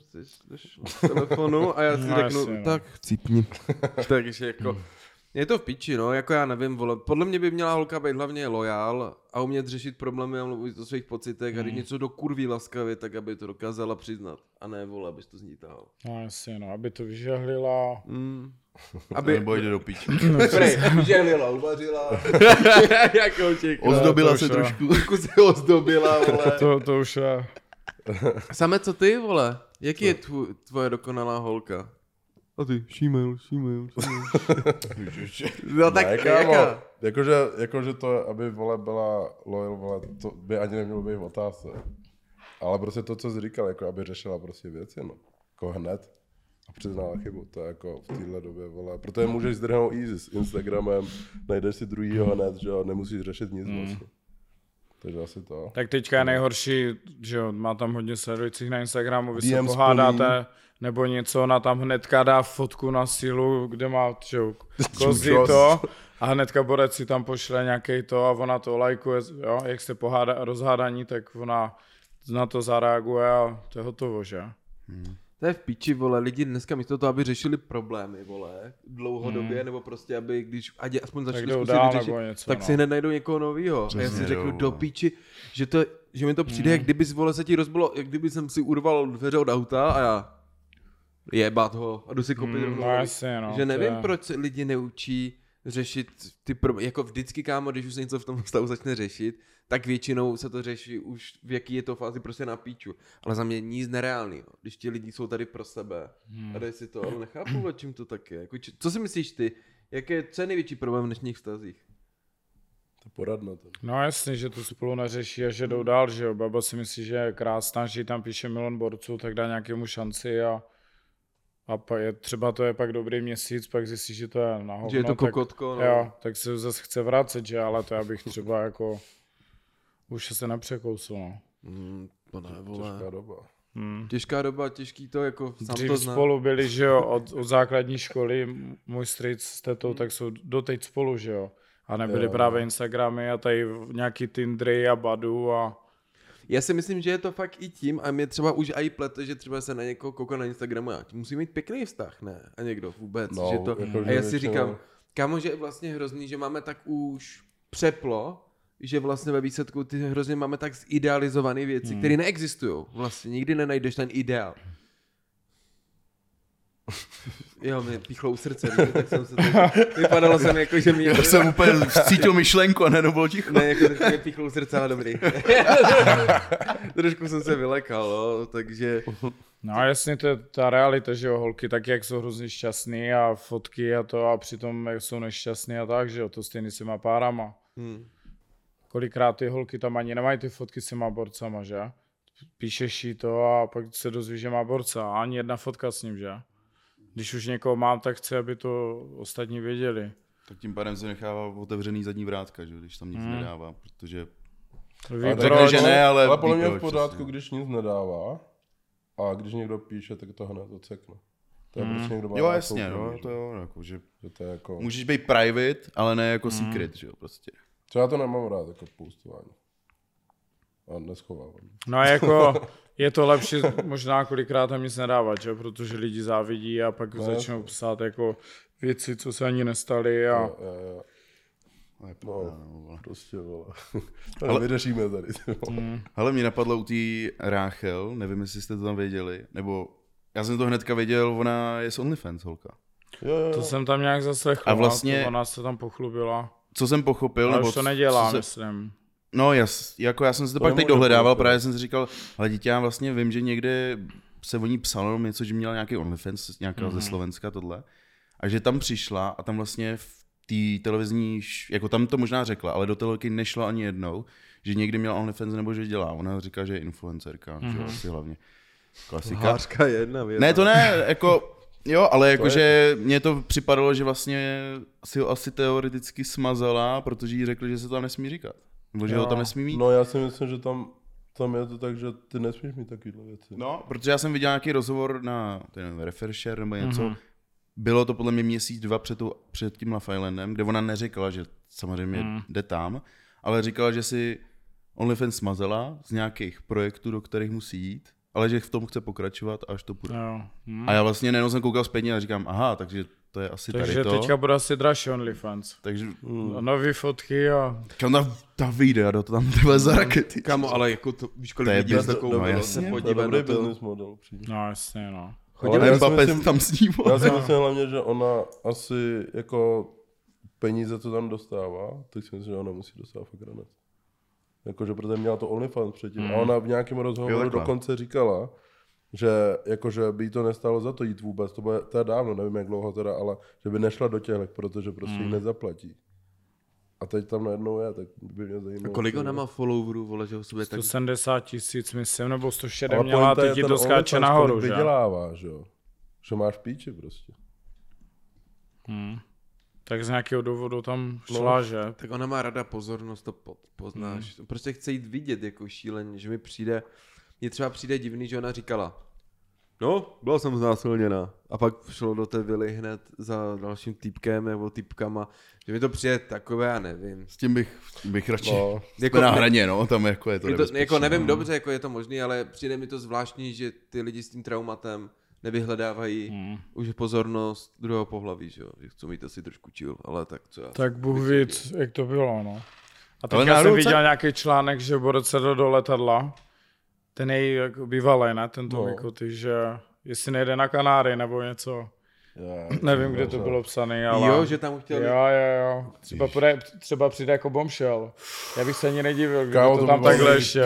od telefonu a já si No, řeknu, jasně, no. tak cípni. (laughs) Takže jako, je to v piči, no, jako já nevím, vole, podle mě by měla holka být hlavně lojál a umět řešit problémy a mluvit o svých pocitech a když něco do kurví laskavě, tak aby to dokázala přiznat a ne, vole, abys to z ní tahal. No jasně, no, aby to vyžehlila. Mm. (laughs) Aby, Nebo jde do píče. (laughs) Prej, žehlila, uvařila, jako. Ozdobila se trošku. Trošku se ozdobila, vole. To, to už je... (laughs) Same co ty, vole? Jaký je tvo, tvoje dokonalá holka? A ty, šímel, šímel, (laughs) No tak ne, kámo, jaká? jakože, jakože to, aby vole byla loyal, vole, to by ani nemělo být v otázce. Ale prostě to, co jsi říkal, jako aby řešila prostě věci, no. Jako hned. A přiznala chybu, to je jako v téhle době, vole. Protože můžeš zdrhnout easy s Instagramem, najdeš si druhýho hned, že jo, nemusíš řešit nic Hmm. vlastně. Takže asi to. Tak teďka je nejhorší, že jo, má tam hodně sledujících na Instagramu, vy se pohádáte, nebo něco, ona tam hnedka dá fotku na sílu, kde má, že jo, (laughs) Čučos. to, a hnedka borec si tam pošle nějaký to a ona to lajkuje, jo, jak se pohádá, rozhádaní, tak ona na to zareaguje a to je hotovo, že? To je v piči, vole, lidi dneska místo toho, aby řešili problémy, vole, dlouhodobě, nebo prostě, aby když ať aspoň začali zkusit dál vyřešit, něco, tak no. si hned najdou někoho novýho. A já si řeknu, do no. piči, že, to, že mi to přijde, jak kdyby vole se ti rozbilo, jak kdyby jsem si urval dveře od auta a já jebat ho a jdu si koupit Mm, rovnou no jasně, no, Že nevím, je- proč se lidi neučí řešit ty pro... jako vždycky, kámo, když už se něco v tom stavu začne řešit, tak většinou se to řeší už v jaký je to fázi prostě na píču. Ale za mě nic nereálného, když ti lidi jsou tady pro sebe Hmm. a dají si to, ale nechápu, o čím to tak je. Jako, či- co si myslíš ty? Jaké, co je největší problém v dnešních vztazích? To poradno to. No jasně, že to spolu neřeší a že jdou dál, že jo. Baba si myslí, že je krásná, že tam píše milion borců, tak dá nějakému šanci a, a pa je, třeba to je pak dobrý měsíc, pak zjistí, že to je na hovno, Že je to tak, kokotko, no. Jo, tak se zase chce vracet, že ale to já bych třeba jako už se nepřekousl, no. Mm, to ne, vole. Těžká doba. Hmm. Těžká doba, těžký to, jako sám Dřív to znám. spolu byli, že jo, od, od základní školy, můj strýc s tetou, tak jsou doteď spolu, že jo. A nebyly Jo, právě Instagramy a tady nějaký Tindry a Badu a Já si myslím, že je to fakt i tím a mě třeba už i plete, že třeba se na někoho kouká na Instagramu a musí mít pěkný vztah, ne? A někdo vůbec. No, že to, jako, a že já si říkám, kámo, že je vlastně hrozný, že máme tak už přeplo, že vlastně ve výsledku ty hrozně máme tak zidealizované věci, hmm. které neexistují. Vlastně nikdy nenajdeš ten ideál. (laughs) Jo, mě píchlo u srdce, tak jsem se teď, vypadalo jsem jako, že mě... Já jsem úplně cítil myšlenku a ne, bylo ticho. Ne, jako teď mě píchlo u srdce, ale dobrý. (laughs) Trošku jsem se vylekal, no, takže... No a jasně, to je ta realita, že jo, holky taky, jak jsou hrozně šťastný a fotky a to a přitom jak jsou nešťastný a tak, že jo, to stejný s těma párama. Hmm. Kolikrát ty holky tam ani nemají ty fotky s těma borcama, že? Píšeš jí to a pak se dozvíš, že má borca a ani jedna fotka s ním, že? Když už někoho mám, tak chci, aby to ostatní věděli. Tak tím pádem se nechává otevřený zadní vrátka, že? když tam nic Hmm. nedává, protože Ví, Ale proč? řekne, že ne, ale ale podle mě v pořádku, přesně. když nic nedává a když někdo píše, tak to hned odsekne. To je prostě někdo má jo jasně, no, že? to jo, jako, že Že to je jako... můžeš být private, ale ne jako secret, že jo, prostě. Třeba to nemám rád, jako postování. A neschovávání. No jako (laughs) je to lepší možná kolikrát tam nic nedávat, že? protože lidi závidí a pak No, začnou psát jako věci, co se ani nestaly a Jo, jo, jo. Ale No, no, vole. prostě, vole. (laughs) Ale vyřešíme tady. vole. Hele, mě napadlo u té Ráchel, nevím, jestli jste to tam věděli, nebo já jsem to hnedka věděl, ona je z OnlyFans holka. Jo, jo, to jo. jsem tam nějak zaslechl. A vlastně- to ona se tam pochlubila. Co jsem pochopil, Ale nebo už to co- nedělá, co se, myslím. No jas, jako já jsem si to To pak teď dohledával, právě jsem si říkal, ale dítě, já vlastně vím, že někde se o ní psalo něco, že měla nějaký OnlyFans, nějakého Mhm. ze Slovenska tohle, a že tam přišla a tam vlastně v té televizní, jako tam to možná řekla, ale do televizky nešla ani jednou, že někdy měla OnlyFans nebo že dělá. Ona říká, že je influencerka, že Mhm. jo, asi hlavně. Klasika. Hářka je jedna věc. Ne, to ne, jako, jo, ale jako, je- že mně to připadalo, že vlastně si ho asi teoreticky smazala, protože jí řekli, že se to tam nesmí říkat. Nebo že ho Jo. tam nesmí mít. No já si myslím, že tam, tam je to tak, že ty nesmíš mít takovýhle věci. No, protože já jsem viděl nějaký rozhovor na ten Refresher nebo něco. Mhm. Mm-hmm. Bylo to podle mě měsíc, dva před, tu, před tím Love Islandem, kde ona neřekla, že samozřejmě mm. jde tam, ale říkala, že si OnlyFans smazela z nějakých projektů, do kterých musí jít, ale že v tom chce pokračovat, až to půjde. Jo. Hm. A já vlastně nejenom jsem koukal zpětně a říkám, aha, takže to je asi Takže tady to. teďka bude asi dražší OnlyFans. Takže Hmm. Nový fotky a kam ta, ta vyjde a do to tam tyhle za rakety. Kamo, ale jako to, víš, kolik lidí bez- se no, jasně, se dobrý na to. business model. přijde. no jasně no. Ale Ale já si Mbappé myslím- tam s ním. Já si myslím hlavně, že ona asi jako peníze, co tam dostává, tak si myslím, že ona musí dostávat fakt ranec. Jakože protože měla to OnlyFans předtím. A ona v nějakém rozhovoru Jo, dokonce říkala, že jakože by jí to nestálo za to jít vůbec, to bude, je dávno, nevím jak dlouho teda, ale že by nešla do těchto, protože prostě jí nezaplatí. A teď tam najednou je, tak by mě zajímalo. Kolik co- ona má followerů, vole, že ho sobě tak... 170 tisíc, myslím, nebo 107 Ale měla, teď to skáče nahoru, kolik že? vydělává, že jo. Že máš píči prostě. Tak z nějakého důvodu tam No. šla, že? Tak ona má rada pozornost, to po, poznáš. Hmm. Prostě chce jít vidět jako šíleně, že mi přijde, mně třeba přijde divný, že ona říkala, no, byla jsem znásilněna. A pak šlo do té vily hned za dalším týpkem nebo týpkama, že mi to přijde takové, já nevím. S tím bych, s tím bych radši... No. (laughs) Jako na hraně, no, tam jako je to, Je to jako nevím no. dobře, jako je to možný, ale přijde mi to zvláštní, že ty lidi s tím traumatem nevyhledávají Hmm. už pozornost druhého pohlaví, že jo, že chcou mít asi trošku chill, ale tak co já. Tak Bůh ví, c- jak to bylo, no. A Ale teď já jsem viděl tak- nějaký článek, že Borec sedl do letadla, ten je jako bývalý, ne, ten No. Tomiko, ty, že jestli nejde na Kanáry nebo něco, Já, (clears throat) nevím, kde to bylo psané, ale... Jo, že tam už chtěl... Jo, jo, jo. Třeba, půjde, třeba přijde jako bombshell. Já bych se ani nedivil, kdyby Kámo, to tam takhle ještě.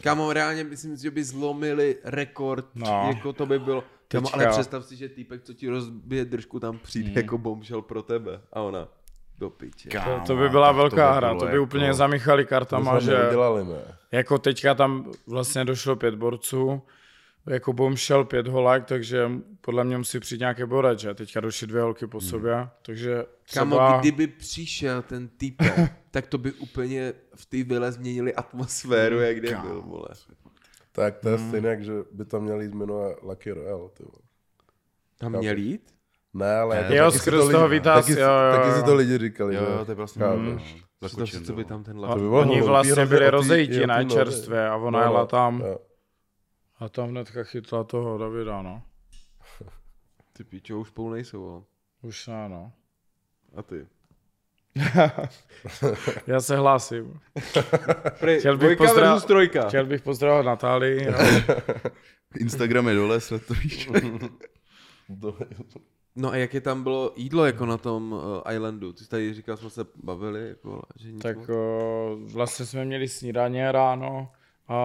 Kámo, reálně myslím, že by zlomili rekord, No. no. jako to by bylo. Kámo, ale představ si, že týpek, co ti rozbije držku, tam přijde Hmm. jako bombshell pro tebe. A ona, do piče. To, to by byla tak to velká by hra, to by jako- úplně zamíchali kartama, jsme že neudělali, ne. jako teďka tam vlastně došlo pět borců, jako bombshell pět holek, takže podle mě musí přijít nějaký borec, že? Teďka došly dvě holky po sobě, takže Kámo, třeba... kdyby přišel ten týpek, (laughs) tak to by úplně v té vile změnili atmosféru, jak kde byl, vole. Tak to je Hmm. stejně, že by tam měl jít jmenuje Lucky Royale, ty vole. Tam měl jít? Ne, ale jako Jo, taky si skrz to lidi- toho vytáz, taky, jo, jo, taky jo. si to lidi říkali, Jo, jo, to je vlastně... Mm, si, zakočen, co by no. tam ten To lap. by bylo Oni vlastně byli rozejti, ne, nově. čerstvě a ona No, jela no, tam jo. a tam hnedka chytla toho Davida, no. Ty pičo, už spolu nejsou, vole. Už ne, no. A ty? (laughs) Já se hlásím. Prej, Chtěl bych trojka. Chtěl bych pozdravit Natálii. No. (laughs) Instagram je dole, sled to víš. (laughs) To- No a jaké tam bylo jídlo jako na tom uh, islandu? Ty jsi tady říkal, jsme se bavili, jako, že nic tak moc. o, vlastně jsme měli snídaně ráno a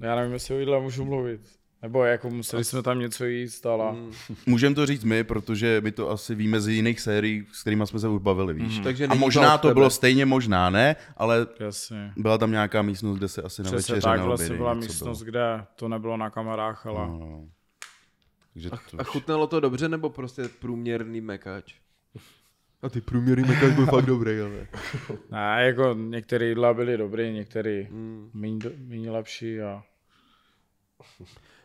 já nevím, jestli o jídle můžu mluvit. Nebo jako museli jsme tam něco jíst, ale... (laughs) Mm. Můžeme to říct my, protože my to asi víme z jiných sérií, s kterými jsme se už bavili, víš. Takže A to možná to tebe. bylo stejně, možná ne, ale Jasně. byla tam nějaká místnost, kde se asi na večeře tak, na vlastně obědy byla místnost, bylo. kde to nebylo na kamerách, ale... No, no. Takže to, A chutnalo to dobře, nebo prostě průměrný mekač? A ty průměrný mekač byl (laughs) fakt dobrý, ale. Ne, jako některé jídla byly dobrý, některé Mm. méně, do- méně lepší a...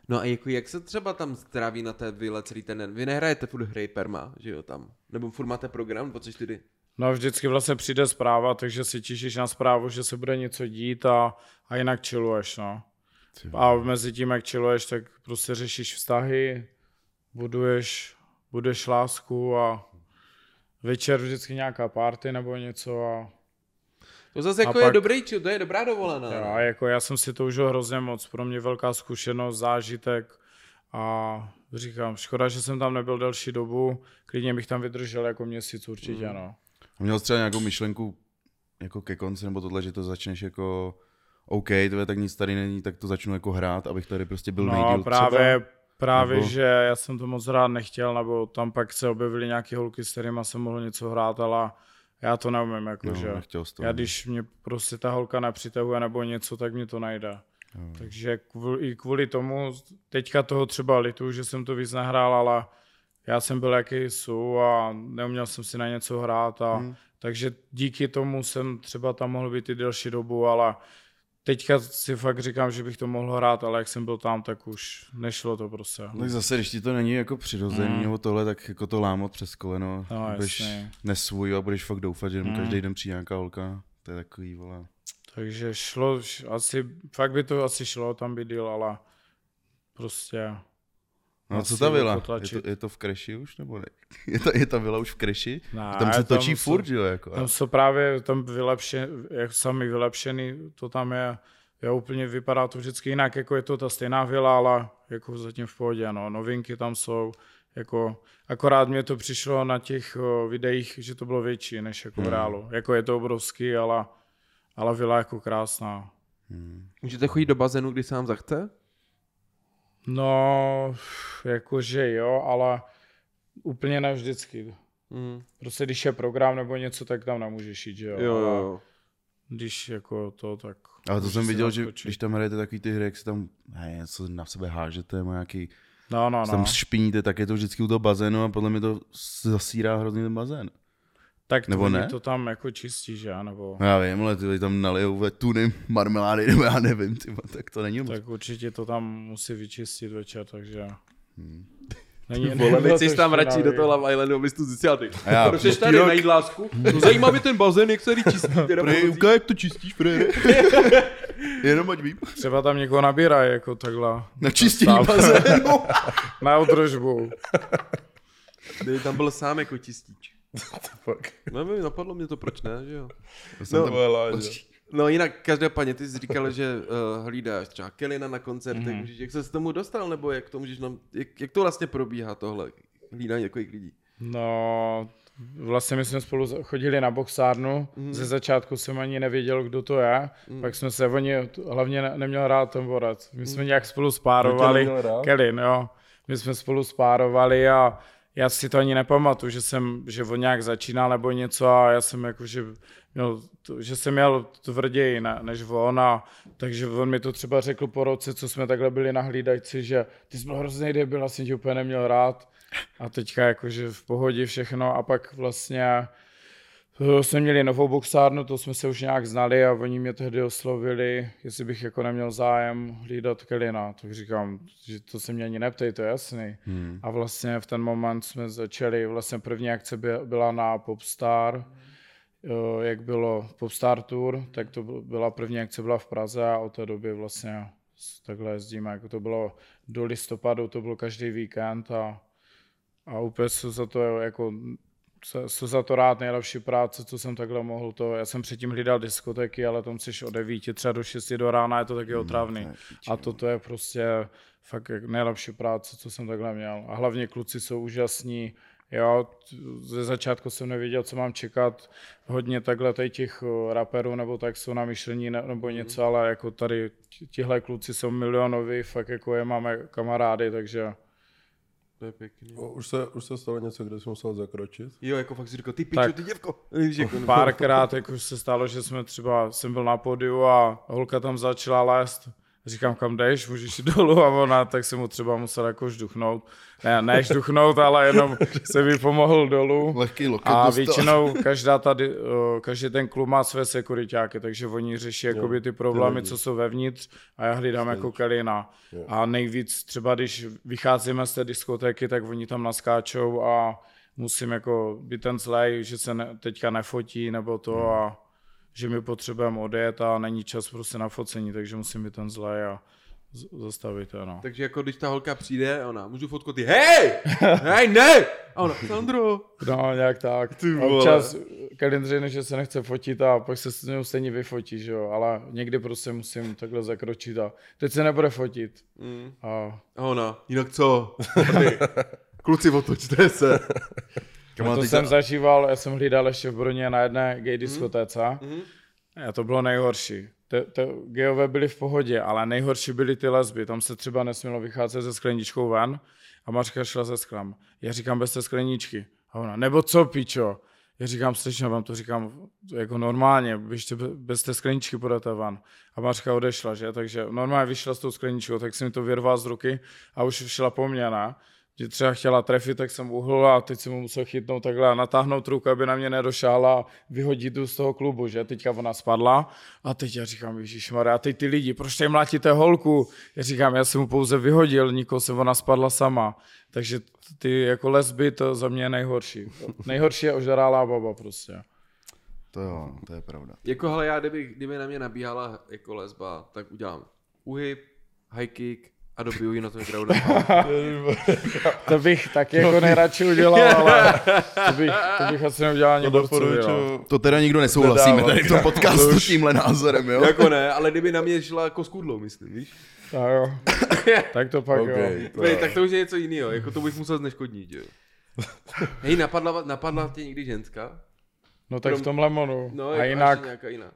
No a jako jak se třeba tam stráví na té vile celý ten den? Vy nehrajete furt hry perma, že jo tam? Nebo furt máte program 24? No vždycky vlastně přijde zpráva, takže si těšíš na zprávu, že se bude něco dít a, a jinak chilluješ, no. A mezi tím, jak chilluješ, tak prostě řešíš vztahy, buduješ, budeš lásku a večer vždycky nějaká party nebo něco a, To zase jako A je pak- dobrý, či- to je dobrá dovolená. jo, no. a jako já jsem si to užil hrozně moc, pro mě velká zkušenost, zážitek a říkám, škoda, že jsem tam nebyl delší dobu, klidně bych tam vydržel jako měsíc určitě, Mm. no. A měl jsi třeba nějakou myšlenku jako ke konci, nebo tohle, že to začneš jako OK, to je tak nic tady není, tak to začnu jako hrát, abych tady prostě byl No nejdíl právě, třeba. Právě Nebo- že já jsem to moc rád nechtěl, nebo tam pak se objevily nějaké holky, s kterými jsem mohl něco hrát, ale já to neumím, No, jakože. to. já no. když mě prostě ta holka nepřitahuje nebo něco, tak mě to najde. Takže kvůli, i kvůli tomu, teďka toho třeba litu, že jsem to víc nehrál, ale já jsem byl jaký jsou a neuměl jsem si na něco hrát a Hmm. takže díky tomu jsem třeba tam mohl být i delší dobu, ale teďka si fakt říkám, že bych to mohl hrát, ale jak jsem byl tam, tak už nešlo to prostě. Tak zase, když ti to není jako přirozený Mm. nebo tohle, tak jako to lámat přes koleno, No, budeš jasně. nesvůj a budeš fakt doufat, že Mm. každý den přijde nějaká holka. To je takový, vole. Takže šlo, asi, fakt by to asi šlo tam být díl, ale prostě No co ta vila? (laughs) Je to, je to v kreši už, nebo ne? Je ta, je ta vila už v kreši? Ne, tam se tam točí jsou- furt, že jo? Jako. tam jsou právě tam vylepšen, jak sami vylepšený, to tam je, je úplně, vypadá to vždycky jinak, jako je to ta stejná vila, ale jako zatím v pohodě, no, novinky tam jsou, jako, akorát mě to přišlo na těch o, videích, že to bylo větší než jako v Hmm. reálu, jako je to obrovský, ale, ale vila jako krásná. Můžete chodit do bazénu, když se vám zachce? No, jakože jo, ale úplně ne vždycky. Mm. Prostě když je program nebo něco, tak tam nemůžeš jít, že jo. Jo, jo. Když jako to, tak... Ale to jsem viděl, že když tam hrajete takový ty hry, jak se tam hej, něco na sebe hážete, nebo nějaký, No, no, se tam no. špiníte, tak je to vždycky u toho bazénu a podle mě to zasírá hrozně ten bazén. Tak nebo ne? to tam jako čistí, že? Nebo... No já vím, ale ty tam nalijou ve tuny marmelády, nebo já nevím, ty, vole, tak to není moc. Tak určitě to tam musí vyčistit večer, takže... Hmm. Není, Vole, to jsi tam radši do toho Love Islandu, abys tu zjistil ty. A já Proč příští tady rok- najít lásku? No zajímá mě ten bazén, jak se tady čistí. (laughs) Prej, ukáž, jak to čistíš, frére. (laughs) Jenom ať vím. Třeba tam někoho nabírají jako takhle. Na čistění bazénu. (laughs) Na udržbu. Kdyby tam byl sám jako čistič. Fuck. Nevím, napadlo mě to, proč ne, že jo. No, to láže. No jinak každopádně ty jsi říkal, že uh, hlídáš třeba Kelina na koncertech, Mhm. mm-hmm. můžeš, jak se k tomu dostal, nebo jak to můžeš nám, jak, jak to vlastně probíhá tohle hlídání takových lidí? No, vlastně my jsme spolu chodili na boxárnu. Mm. Ze začátku jsem ani nevěděl, kdo to je. Mm. Pak jsme se, oni hlavně ne, neměl rád ten borec. My jsme nějak spolu spárovali. Kelin, jo. My jsme spolu spárovali a já si to ani nepamatuju, že jsem, že on nějak začínal nebo něco a já jsem jako, že měl, že jsem měl tvrději ne, než on a takže on mi to třeba řekl po roce, co jsme takhle byli na hlídačci, že ty jsi byl hrozný debil, jsem tě úplně neměl rád a teďka jakože v pohodě všechno a pak vlastně jsme měli novou boxárnu, to jsme se už nějak znali a oni mě tehdy oslovili, jestli bych jako neměl zájem hlídat Kelina. Tak říkám, že to se mě ani neptej, to je jasný. Hmm. A vlastně v ten moment jsme začali, vlastně první akce by- byla na Popstar, jak bylo Popstar Tour, tak to byl- byla první akce byla v Praze a od té doby vlastně takhle jezdíme. Jako to bylo do listopadu, to bylo každý víkend a, a úplně jsem za to jako jsem za to rád, nejlepší práce, co jsem takhle mohl. To, já jsem předtím hlídal diskotéky, ale tam jsi od 9 třeba do 6 do rána, je to taky otravný. A toto je prostě fakt nejlepší práce, co jsem takhle měl. A hlavně kluci jsou úžasní. Jo, t- ze začátku jsem nevěděl, co mám čekat. Hodně takhle tady těch o, raperů nebo tak jsou na myšlení ne- nebo něco, ale jako tady ti- tihle kluci jsou milionoví, fakt jako je máme kamarády, takže To je pěkný. O, Už se, už se stalo něco, kde jsi musel zakročit? Jo, jako fakt si říkal, ty pičo, Tak. ty děvko. (laughs) Víš, jako, párkrát (laughs) jako už se stalo, že jsme třeba, jsem byl na podiu a holka tam začala lézt. Říkám, kam jdeš, můžeš jít dolů a ona, tak jsem mu třeba musel jako žduchnout. Ne, ne žduchnout, ale jenom se mi pomohl dolů. Lehký loket A většinou každá tady, o, každý ten klub má své sekuritáky, takže oni řeší jakoby ty problémy, co jsou vevnitř a já hlídám jako Kelina. A nejvíc třeba, když vycházíme z té diskotéky, tak oni tam naskáčou a musím jako být ten zlej, že se ne, teďka nefotí nebo to a že my potřebujeme odjet a není čas prostě na focení, takže musím být ten zlej a zastavit to, no. Takže jako když ta holka přijde, ona, můžu fotku, ty, hej, (laughs) hej, ne! A ona, Sandro, No, nějak tak. Ty vole. Občas řekne, že se nechce fotit a pak se s ním stejně vyfotí, že jo, ale někdy prostě musím takhle zakročit a teď se nebude fotit. Mm. A A ona, jinak co? Kluci, otočte se. (laughs) Kamal, to teď jsem za- zažíval, já jsem hlídal ještě v Brně na jedné gay diskotéce. Mhm. A to bylo nejhorší. Te, te, gejové byli v pohodě, ale nejhorší byly ty lesby. Tam se třeba nesmělo vycházet se skleničkou ven a Mařka šla se sklem. Já říkám bez té skleničky. A ona, nebo co, pičo? Já říkám, slyším vám to, říkám jako normálně, běžte be- bez té skleničky půjdete ven. A Mařka odešla, že? Takže normálně vyšla s tou skleničkou, tak jsem mi to vyrval z ruky a už šla po mně, ne? Že třeba chtěla trefit, tak jsem uhl a teď jsem mu musel chytnout takhle a natáhnout ruku, aby na mě nedošála a vyhodit tu z toho klubu, že? Teďka ona spadla a teď já říkám, Ježišmarja, a teď ty lidi, proč tady mlátíte holku? Já říkám, já jsem mu pouze vyhodil, nikoho se ona spadla sama. Takže ty jako lesby, to za mě je nejhorší. Nejhorší je ožrálá baba prostě. To jo, to je pravda. Jako hele, já kdyby, kdyby na mě nabíhala jako lesba, tak udělám uhyb, high kick a dobiju ji na tom crowdu. (laughs) (laughs) To bych taky jako nejradši udělal, (laughs) ale to bych, to bych asi neudělal ani no. Doporučuju. To teda nikdo nesouhlasíme tady v tom podcastu s tímhle názorem, jo? jako ne, ale kdyby na mě šla jako s kudlou, myslím, víš? Tak jo. Tak to pak Okay, jo. to Vej, je- tak to už je něco jiného, jako to bych musel zneškodnit, jo. Hej, napadla, napadla tě někdy ženská? No tak v tom lemonu. No, a jako jinak, nějaká jiná.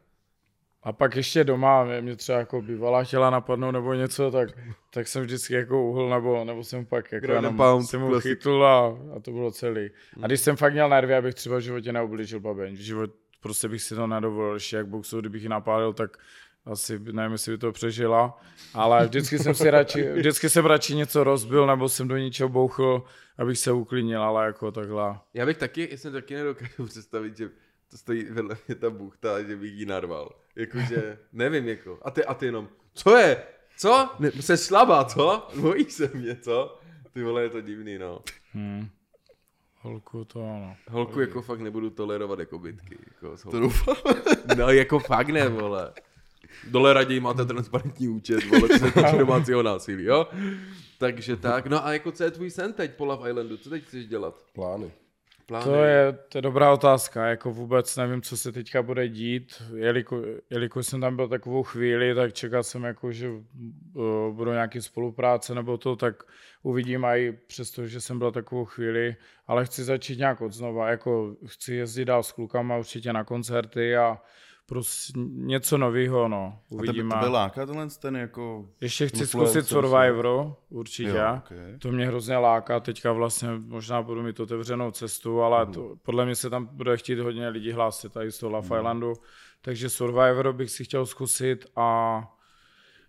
A pak ještě doma, mě, mě třeba jako bývalá chtěla napadnout nebo něco, tak, tak jsem vždycky jako uhl, nebo, nebo jsem pak jako jenom pound, jsem mu klasik. chytl a, a, to bylo celý. A když jsem fakt měl nervy, abych třeba v životě neublížil babeň, v život, prostě bych si to nedovolil, ještě jak boxu, kdybych ji napálil, tak asi nevím, jestli by to přežila, ale vždycky jsem si radši, (laughs) vždycky jsem radši něco rozbil, nebo jsem do něčeho bouchl, abych se uklidnil, ale jako takhle. Já bych taky, jsem taky nedokážu představit, že to stojí vedle mě ta buchta, že bych ji narval. Jakože, nevím, jako. A ty, a ty jenom, co je? Co? Ne, jsi slabá, co? Bojí se mě, co? Ty vole, je to divný, no. Hmm. Holku to ano. Holku jako fakt nebudu tolerovat jako bytky. Jako, To doufám. No jako fakt ne, vole. Dole raději máte transparentní účet, vole, co se týče domácího násilí, jo? Takže tak, no a jako co je tvůj sen teď po Love Islandu? Co teď chceš dělat? Plány. Plány? To je, to je dobrá otázka, jako vůbec nevím, co se teďka bude dít, jelikož, jelikož jsem tam byl takovou chvíli, tak čekal jsem jako, že uh, budou nějaké spolupráce nebo to, tak uvidím i přesto, že jsem byl takovou chvíli, ale chci začít nějak od znova, jako chci jezdit dál s klukama určitě na koncerty a prostě něco nového, no, A tebe, uvidíme. tebe láká tenhle ten jako... Ještě chci zkusit Survivoru, určitě. Jo, okay. To mě hrozně láká, teďka vlastně možná budu mít otevřenou cestu, ale to, podle mě se tam bude chtít hodně lidí hlásit tady z toho Love Islandu, takže Survivor bych si chtěl zkusit a,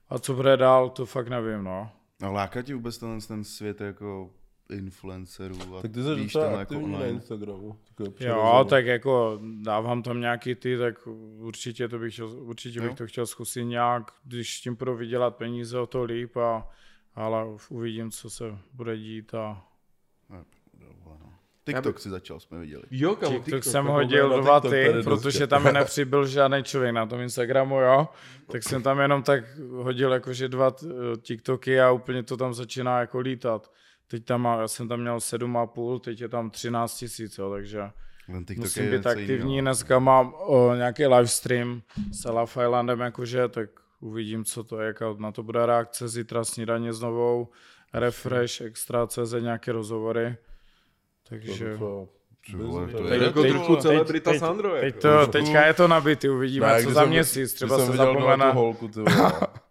a co bude dál, to fakt nevím, no. A láká ti vůbec tenhle ten svět jako influencerů a Tak ty jsi víš, docela tenhle jako aktivní na online. Instagramu. Jo, tak jako dávám tam nějaký ty, tak určitě to bych chtěl, určitě bych Jo. to chtěl zkusit nějak, když s tím budu vydělat peníze, o to líp, a, ale uvidím, co se bude dít a TikTok si začal, jsme viděli. Jo, kamo, TikTok TikTok. jsem jako hodil dva ty, protože tam mi (laughs) nepřibyl žádný člověk na tom Instagramu, jo. Tak jsem tam jenom tak hodil jakože dva t- TikToky a úplně to tam začíná jako lítat. Teď tam má, já jsem tam měl 7,5, teď je tam 13 tisíc, jo, takže Ten TikTok musím být aktivní. jinýho. Dneska mám o, nějaký livestream s Love Islandem, jakože, tak uvidím, co to je, jaká na to bude reakce. Zítra snídaně s novou, refresh, extra CZ, nějaké rozhovory. Takže... To- vole, to Teď- je jako teď- trochu teď- celebrita teď- Sandro, Teď jako. to, teďka je to nabitý, uvidíme, Ne, co za měsíc, třeba se zapomene. holku, ty. (laughs)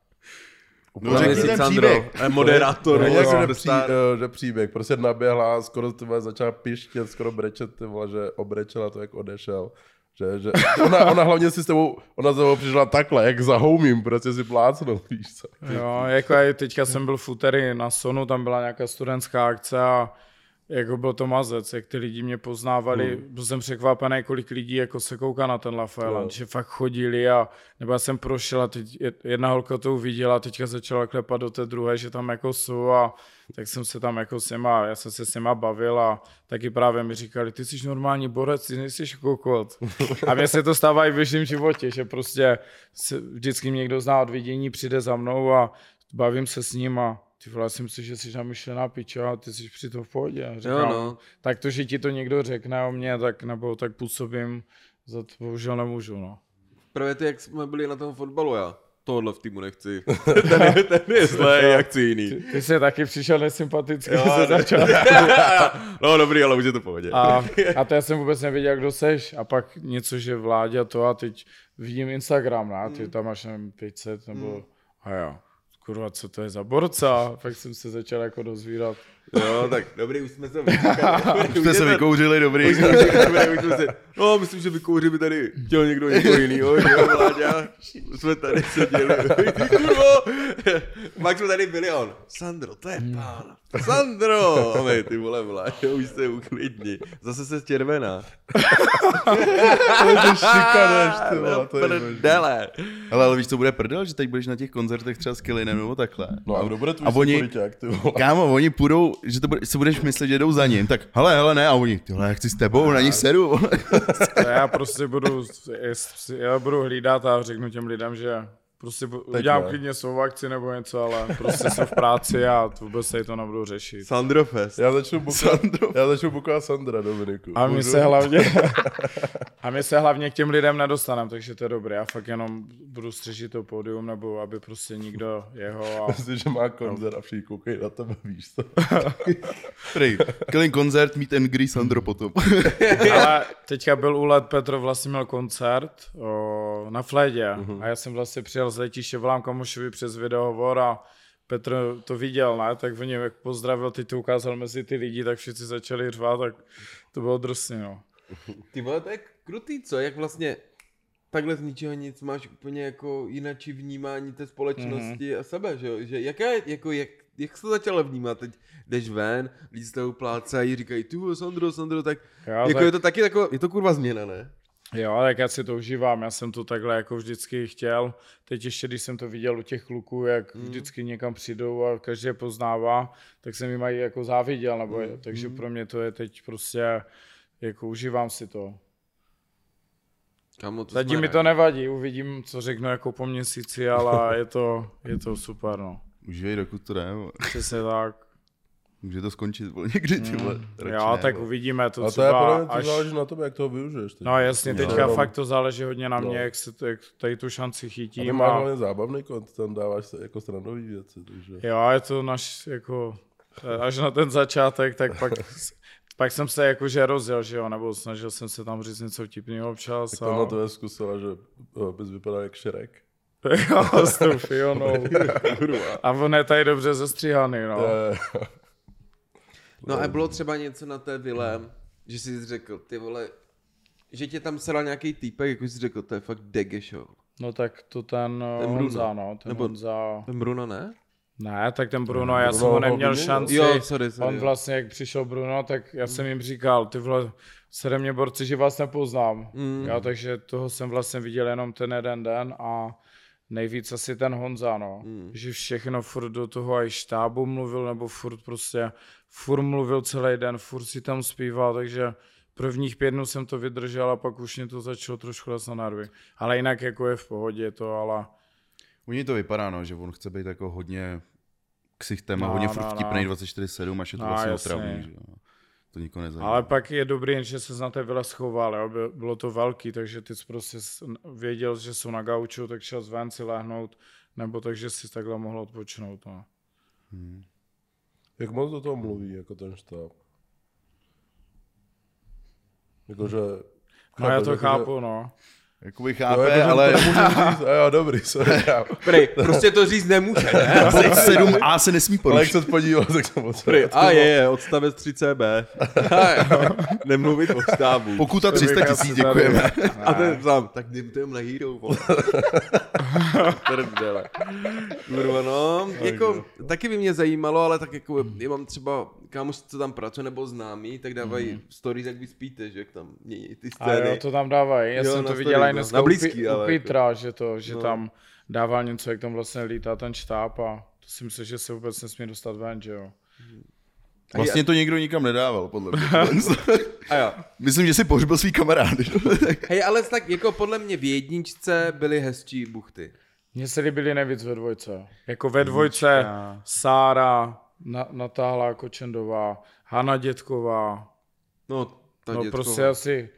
No řekni ten Sandro, příběh. eh, moderátor, jako, že, superstar. pří, že příběh, prostě naběhla, skoro ty vole, začala pištět, skoro brečet, ty vole, že obrečela to, jak odešel. Že, že ona, ona, hlavně si s tebou, ona za tebou přišla takhle, jak za homím, prostě si plácnou, víš co. Jo, jako teďka jsem byl v úterý na Sonu, tam byla nějaká studentská akce a jako byl to mazec, jak ty lidi mě poznávali, hmm. byl jsem překvapený, kolik lidí jako se kouká na ten Love Island, že fakt chodili a nebo já jsem prošel a teď je- jedna holka to uviděla a teďka začala klepat do té druhé, že tam jako jsou a tak jsem se tam jako s nima, já jsem se s nima bavil a taky právě mi říkali, ty jsi normální borec, ty nejsi kokot. A mně se to stává i v běžném životě, že prostě vždycky mě někdo zná od vidění, přijde za mnou a bavím se s ním a ty vole, si myslím, že jsi namyšlená piča a ty jsi přitom v pohodě. A Říkám, Jo, no. Tak to, že ti to někdo řekne o mě, tak nebo tak působím, za to bohužel nemůžu, no. Právě ty, jak jsme byli na tom fotbalu, já tohle v týmu nechci. (laughs) ten, je, ten je zlej, jak chci jiný. Ty jsi taky přišel nesympaticky ze začátku. (laughs) no dobrý, ale už je to v pohodě. A, a to já jsem vůbec nevěděl, kdo seš. A pak něco, že vládě a to a teď vidím Instagram, no, a ty tam máš nevím, 500 nebo a jo. Kurva, co to je za borca? Pak jsem se začal jako dozvírat. Jo, tak dobrý, už jsme se (laughs) vyčkali. Už jste se vykouřili, dobrý. Už jsme se- už se- No, myslím, že vykouři by tady chtěl někdo někoho jinýho, že jo, Vláďa? Už jsme tady seděli. (laughs) Kurvo! Pak jsme tady byli on. Sandro, to je pán. Sandro! My, ty vole, Vláďa, (laughs) už se uklidni. Zase se červená. (laughs) To šikaneš, ty vole, to je. Prdele. Hele, ale víš, co bude prdel, že teď budeš na těch koncertech třeba s Killinem nebo takhle. No a kdo bude tvůj A oni- sekuriťák, ty vole? Kámo, oni půjdou, že to bude, si budeš myslet, že jdou za ním, tak hele, hele, ne, a oni, tyhle, já chci s tebou, na nich sedu. vole. (laughs) Já prostě budu, já budu hlídat a řeknu těm lidem, že prostě Teď udělám ne. klidně svou akci nebo něco, ale prostě jsem v práci a vůbec se to nebudu řešit. Sandro Fest. Já začnu bukovat, já začnu bukovat Sandra, Dominiku. A my Můžu? se hlavně, (laughs) a my se hlavně k těm lidem nedostaneme, takže to je dobré. Já fakt jenom budu střežit to pódium, nebo aby prostě nikdo jeho a... (laughs) Myslím, že má koncert a všichni koukají na tebe, víš to. (laughs) Prej, Killing koncert, meet and greet Sandro potom. Ale teďka byl u let Petr vlastně měl koncert o, na Flédě Mhm. a já jsem vlastně přijel z letiště, volám kamošovi přes videohovor a Petr to viděl, ne? Tak v něm jak pozdravil, ty to ukázal mezi ty lidi, tak všichni začali řvát, tak to bylo drsný, no. Ty vole, to je krutý, co? Jak vlastně takhle z ničeho nic máš úplně jako jinačí vnímání té společnosti mm-hmm. a sebe, že jo? Že jaká jako jak, jak jsi to začal vnímat? Teď jdeš ven, lidi se toho plácají, říkají, vole, Sandro, Sandro, tak, Jo, jako tak- je to taky jako, je to kurva změna, ne? Jo, tak já si to užívám, já jsem to takhle jako vždycky chtěl. Teď ještě, když jsem to viděl u těch kluků, jak mm. vždycky někam přijdou a každý je poznává, tak jsem jim mají jako záviděl, nebo mm. takže pro mě to je teď prostě, jako užívám si to. Kamo, to Zatím mi to nevadí, uvidím, co řeknu jako po měsíci, ale je to, je to super, no. Užívej, dokud to jde. Přesně tak. Může to skončit vole, někdy, ty vole. Jo, ne, tak vole. uvidíme to A to je podle to až... záleží na tobě, jak toho využiješ. teď. No jasně, Jo. teďka Jenom- fakt to záleží hodně na mě, No. jak, se to, jak tady tu šanci A chytím. máš A... hlavně zábavný content, dáváš se jako srandový věci, takže... Jo, je to naš, jako, až na ten začátek, tak pak, (laughs) pak jsem se jakože rozjel, že jo, nebo snažil jsem se tam říct něco vtipného občas. Tak to na to je zkusila, že eh, bys vypadal jak Šrek. (laughs) jo, s tou Fionou. A on je tady dobře zestříhaný, no. Eh, No a bylo třeba něco na té vile, že jsi řekl, ty vole, že tě tam sedal nějaký týpek, jako jsi řekl, to je fakt degešo. No tak to ten, Ten ten Bruno. Honza, no, ten Nebo- Honza... Ten Bruno, ne? Ne, tak ten Bruno, já Bruno jsem ho neměl vyměnil? šanci. Jo, sorry, sorry, On jo. vlastně, jak přišel Bruno, tak já jsem jim říkal, ty vole, sede mě borci, že vás nepoznám. Mm. Jo, takže toho jsem vlastně viděl jenom ten jeden den a nejvíc asi ten Honza, no. Mm. Že všechno furt do toho i štábu mluvil, nebo furt prostě, furt mluvil celý den, furt si tam zpíval, takže prvních pět dnů jsem to vydržel a pak už mě to začalo trošku na nervy. Ale jinak jako je v pohodě to, ale U něj to vypadá, no, že on chce být jako hodně ksichtem a No, hodně no, furt no. vtipnej 24-7, až je to No, vlastně jasně. otravný, že jo. To nikoho nezajímá. Ale pak je dobrý, že se na té vile schoval, jo? By- bylo to velký, takže ty jsi prostě věděl, že jsou na gauču, tak šel zven si lehnout, nebo takže si takhle mohl odpočinout. No. Jak moc do toho mluví, jako ten štáb? Jakože... no já to jakože- chápu, no. Jakoby No, chápe, jakože ale to říct, a jo, dobrý, sorry. (laughs) Prej, prostě to říct nemůže, ne? (laughs) 7a se nesmí Ale jak porušit. se podíval, tak to moc. Prej, a je, je, odstavec 3CB. (laughs) Nemluvit o štábu. Pokuta 300 Říká tisíc, děkujeme. A ten sám, tak jdem na Hero, vole. Prdele. Kurva, no, jako, taky by mě zajímalo, ale tak jako, já mám třeba kámoš, co tam pracuje, nebo známý, tak dávají stories, jak vy spíte, že jak tam mění ty A jo, scény. to tam dávají. Já Jo, jsem to viděl no. Dneska Na u blízký, Pi- ale u jako. Petra, že, to, že No. tam dával něco, jak tam vlastně lítá ten štáb a to si myslím, že se vůbec nesmí dostat ven, že jo. Vlastně to nikdo nikam nedával, podle mě. (laughs) A jo. Myslím, že si pohřbil svý kamarády. (laughs) Hej, ale tak jako podle mě v jedničce byly hezčí buchty. Mně se líbily nejvíc ve dvojce. Jako ve dvojce Sára, Na, Natála Kočendová, Hana Dětková, No, ta no dětková. prostě asi,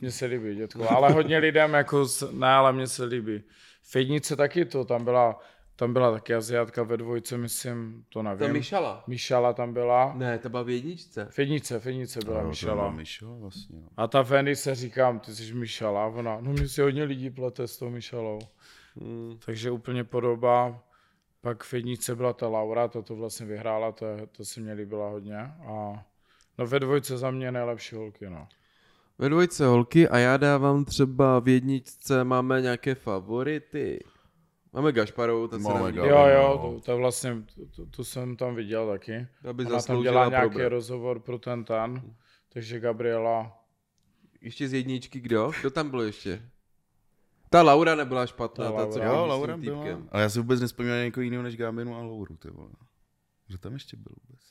mně se líbí Dětková, (laughs) ale hodně lidem jako, ne, ale mně se líbí. V Jednice taky to, tam byla, tam byla taky Aziatka ve dvojce, myslím, to nevím. Ta Mišala. Míšala tam byla. Ne, ta byla v jedničce. V Jednice, v Jednice byla Míšala. Myšela vlastně. no. A ta Fendi se říkám, ty jsi Míšala, a ona, no mě si hodně lidí plete s tou Míšalou. Hmm. Takže úplně podoba. Pak v jedničce byla ta Laura, ta to vlastně vyhrála, to, to se mě líbila hodně. A no ve dvojce za mě nejlepší holky, no. Ve dvojce holky a já dávám třeba v jedničce máme nějaké favority. Máme Gašparovou, ta se Máme nám Jo, jo, no. to, to vlastně, to, to, jsem tam viděl taky. aby Ona tam dělá nějaký probrat. rozhovor pro ten ten, takže Gabriela, Ještě z jedničky kdo? Kdo tam byl ještě? Ta Laura nebyla špatná, Ta ta, co Laura. chodí Jo, Laura byla. Ale já si vůbec nespomínám na někoho jiného než Gábinu a Lauru, ty vole. Kdo tam ještě byl vůbec?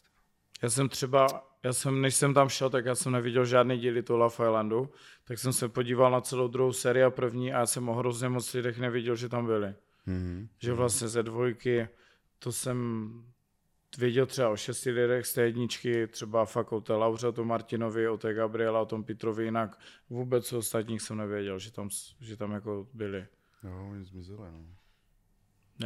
Já jsem třeba, já jsem, než jsem tam šel, tak já jsem neviděl žádný díly Love Islandu, tak jsem se podíval na celou druhou sérii a první a já jsem o hrozně moc lidech neviděl, že tam byli. Mhm. Že vlastně ze dvojky, to jsem věděl třeba o šesti lidech z té jedničky, třeba fakt o té Lauře, o tom Martinovi, o té Gabriela, o tom Petrovi, jinak vůbec o ostatních jsem nevěděl, že tam, že tam jako byli. Jo, oni zmizeli, no.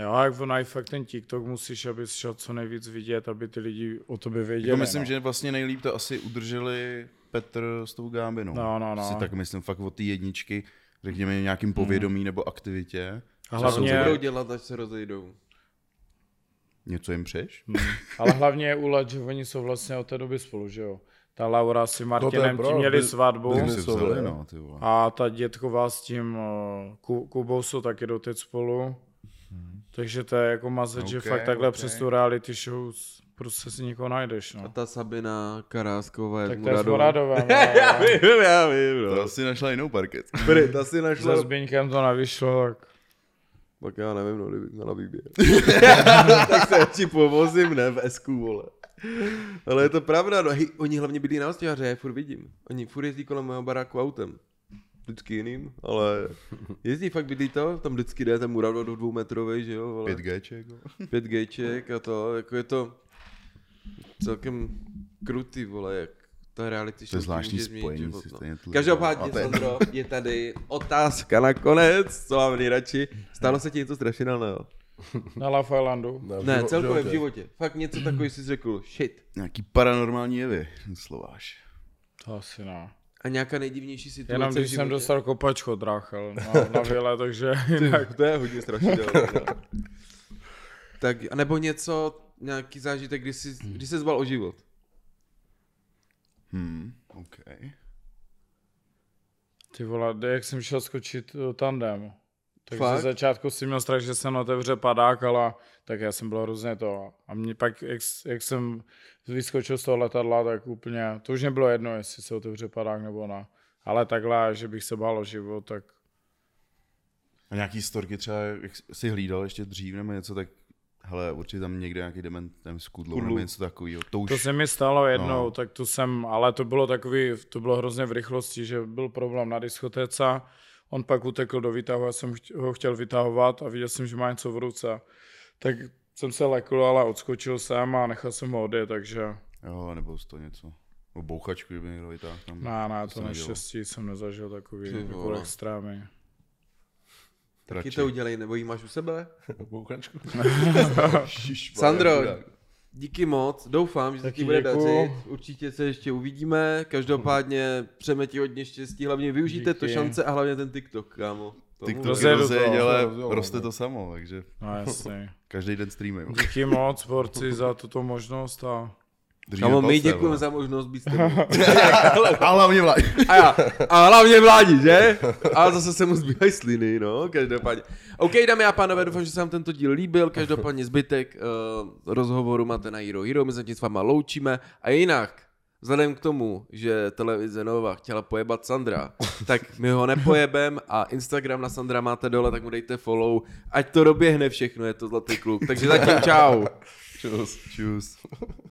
Jo, a jak ono i fakt ten TikTok musíš, aby šel co nejvíc vidět, aby ty lidi o tobě věděli. Jako myslím, no. že vlastně nejlíp to asi udrželi Petr s tou Gábinou. No, no, no. Si tak myslím fakt od té jedničky, řekněme nějakým povědomí nebo aktivitě. A Co, co hlavně, budou dělat, až se rozejdou? Něco jim přeš? ale hlavně je ulet, že oni jsou vlastně od té doby spolu, že jo. Ta Laura s Martinem, pro- ti měli by- svatbu by- Ty si Biznisové, vzali, no, ty vole. a ta dětková s tím uh, Ku- Kubou jsou taky doteď spolu. Takže to je jako mazet, že Ok, fakt takhle ok. přes tu reality show prostě si někoho najdeš, A no. ta Sabina Karásková je Tak to je. Moradovem, (laughs) no, já vím, já vím, To no. asi našla jinou parket. (laughs) Prý, ta si Se našla... Zbyňkem to nevyšlo, tak Tak já nevím, no, kdybych měla výběr. (laughs) tak se radši povozím, ne, v esku, vole. Ale je to pravda, no, hej, oni hlavně bydlí na Ostěhaře, já je furt vidím. Oni furt jezdí kolem mého baráku autem. Vždycky jiným, ale (laughs) jezdí fakt bydlí to, tam vždycky jde ten Murado do dvoumetrovej, že jo, vole. 5Gček. jo. (laughs) 5 Gček a to, jako je to celkem krutý, vole, jak ta reality To je show zvláštní spojení, život, no. Každopádně, je- Sandro, je tady otázka nakonec, co mám nejradši. Stalo se ti něco strašidelného? (laughs) na Love Islandu. v Ne, živo- celkově v životě. Fakt něco takový jsi řekl, shit. Nějaký paranormální jevy, slováš. To asi ne. A nějaká nejdivnější situace Jenom když jsem dostal kopačku od Rachel na, na (laughs) vile, takže jinak. To je hodně strašidelné. no. (laughs) tak, a nebo něco, nějaký zážitek, kdy jsi, kdy jsi zval o život. Hmm, OK. Ty vole, jak jsem šel skočit do tandem. Takže Fakt? ze začátku si měl strach, že jsem otevře padák, ale tak já jsem byl hrozně to. A mě pak, jak, jak jsem vyskočil z toho letadla, tak úplně, to už nebylo jedno, jestli se otevře padák nebo ne. Ale takhle, že bych se bál o život, tak A nějaký storky třeba, jak jsi hlídal ještě dřív nebo něco, tak hele, určitě tam někde nějaký dement, nevím, skudlou nebo něco takového. To už, To se mi stalo jednou, No. no. tak to jsem, ale to bylo takový, to bylo hrozně v rychlosti, že byl problém na diskotéce, on pak utekl do výtahu, já jsem ho chtěl vytahovat a viděl jsem, že má něco v ruce. Tak jsem se lekl, ale odskočil jsem a nechal jsem ho odjet, takže jo, nebo to něco. O bouchačku, kdyby někdo vytáhl tam. ne, ne, se to nedělo. naštěstí jsem nezažil takový Ty jako extrémy. Taky to udělej, nebo jí máš u sebe? Bouchačku. (laughs) Sandro, díky moc, doufám, že se ti bude děkuju. dařit, určitě se ještě uvidíme, každopádně přejeme ti hodně štěstí, hlavně využijte to Díky. šance a hlavně ten TikTok, kámo. TikTok to. rozjeď, ale roste to samo, takže No jasně. (laughs) každý den streamuju. Díky moc, borci, za tuto možnost a Držíme Kámo, my děkujeme za možnost být s. (laughs) A hlavně vládě. (laughs) A, já, a hlavně vládi, že? A zase se mu zbývají sliny, no, každopádně. OK, dámy a pánové, doufám, že se vám tento díl líbil, každopádně zbytek uh, rozhovoru máte na Hero Hero, my se tím s váma loučíme. A jinak, vzhledem k tomu, že televize Nova chtěla pojebat Sandra, tak my ho nepojebem a Instagram na Sandra máte dole, tak mu dejte follow, ať to doběhne všechno, je to zlatý kluk. Takže zatím čau. (laughs) Čus. Čus.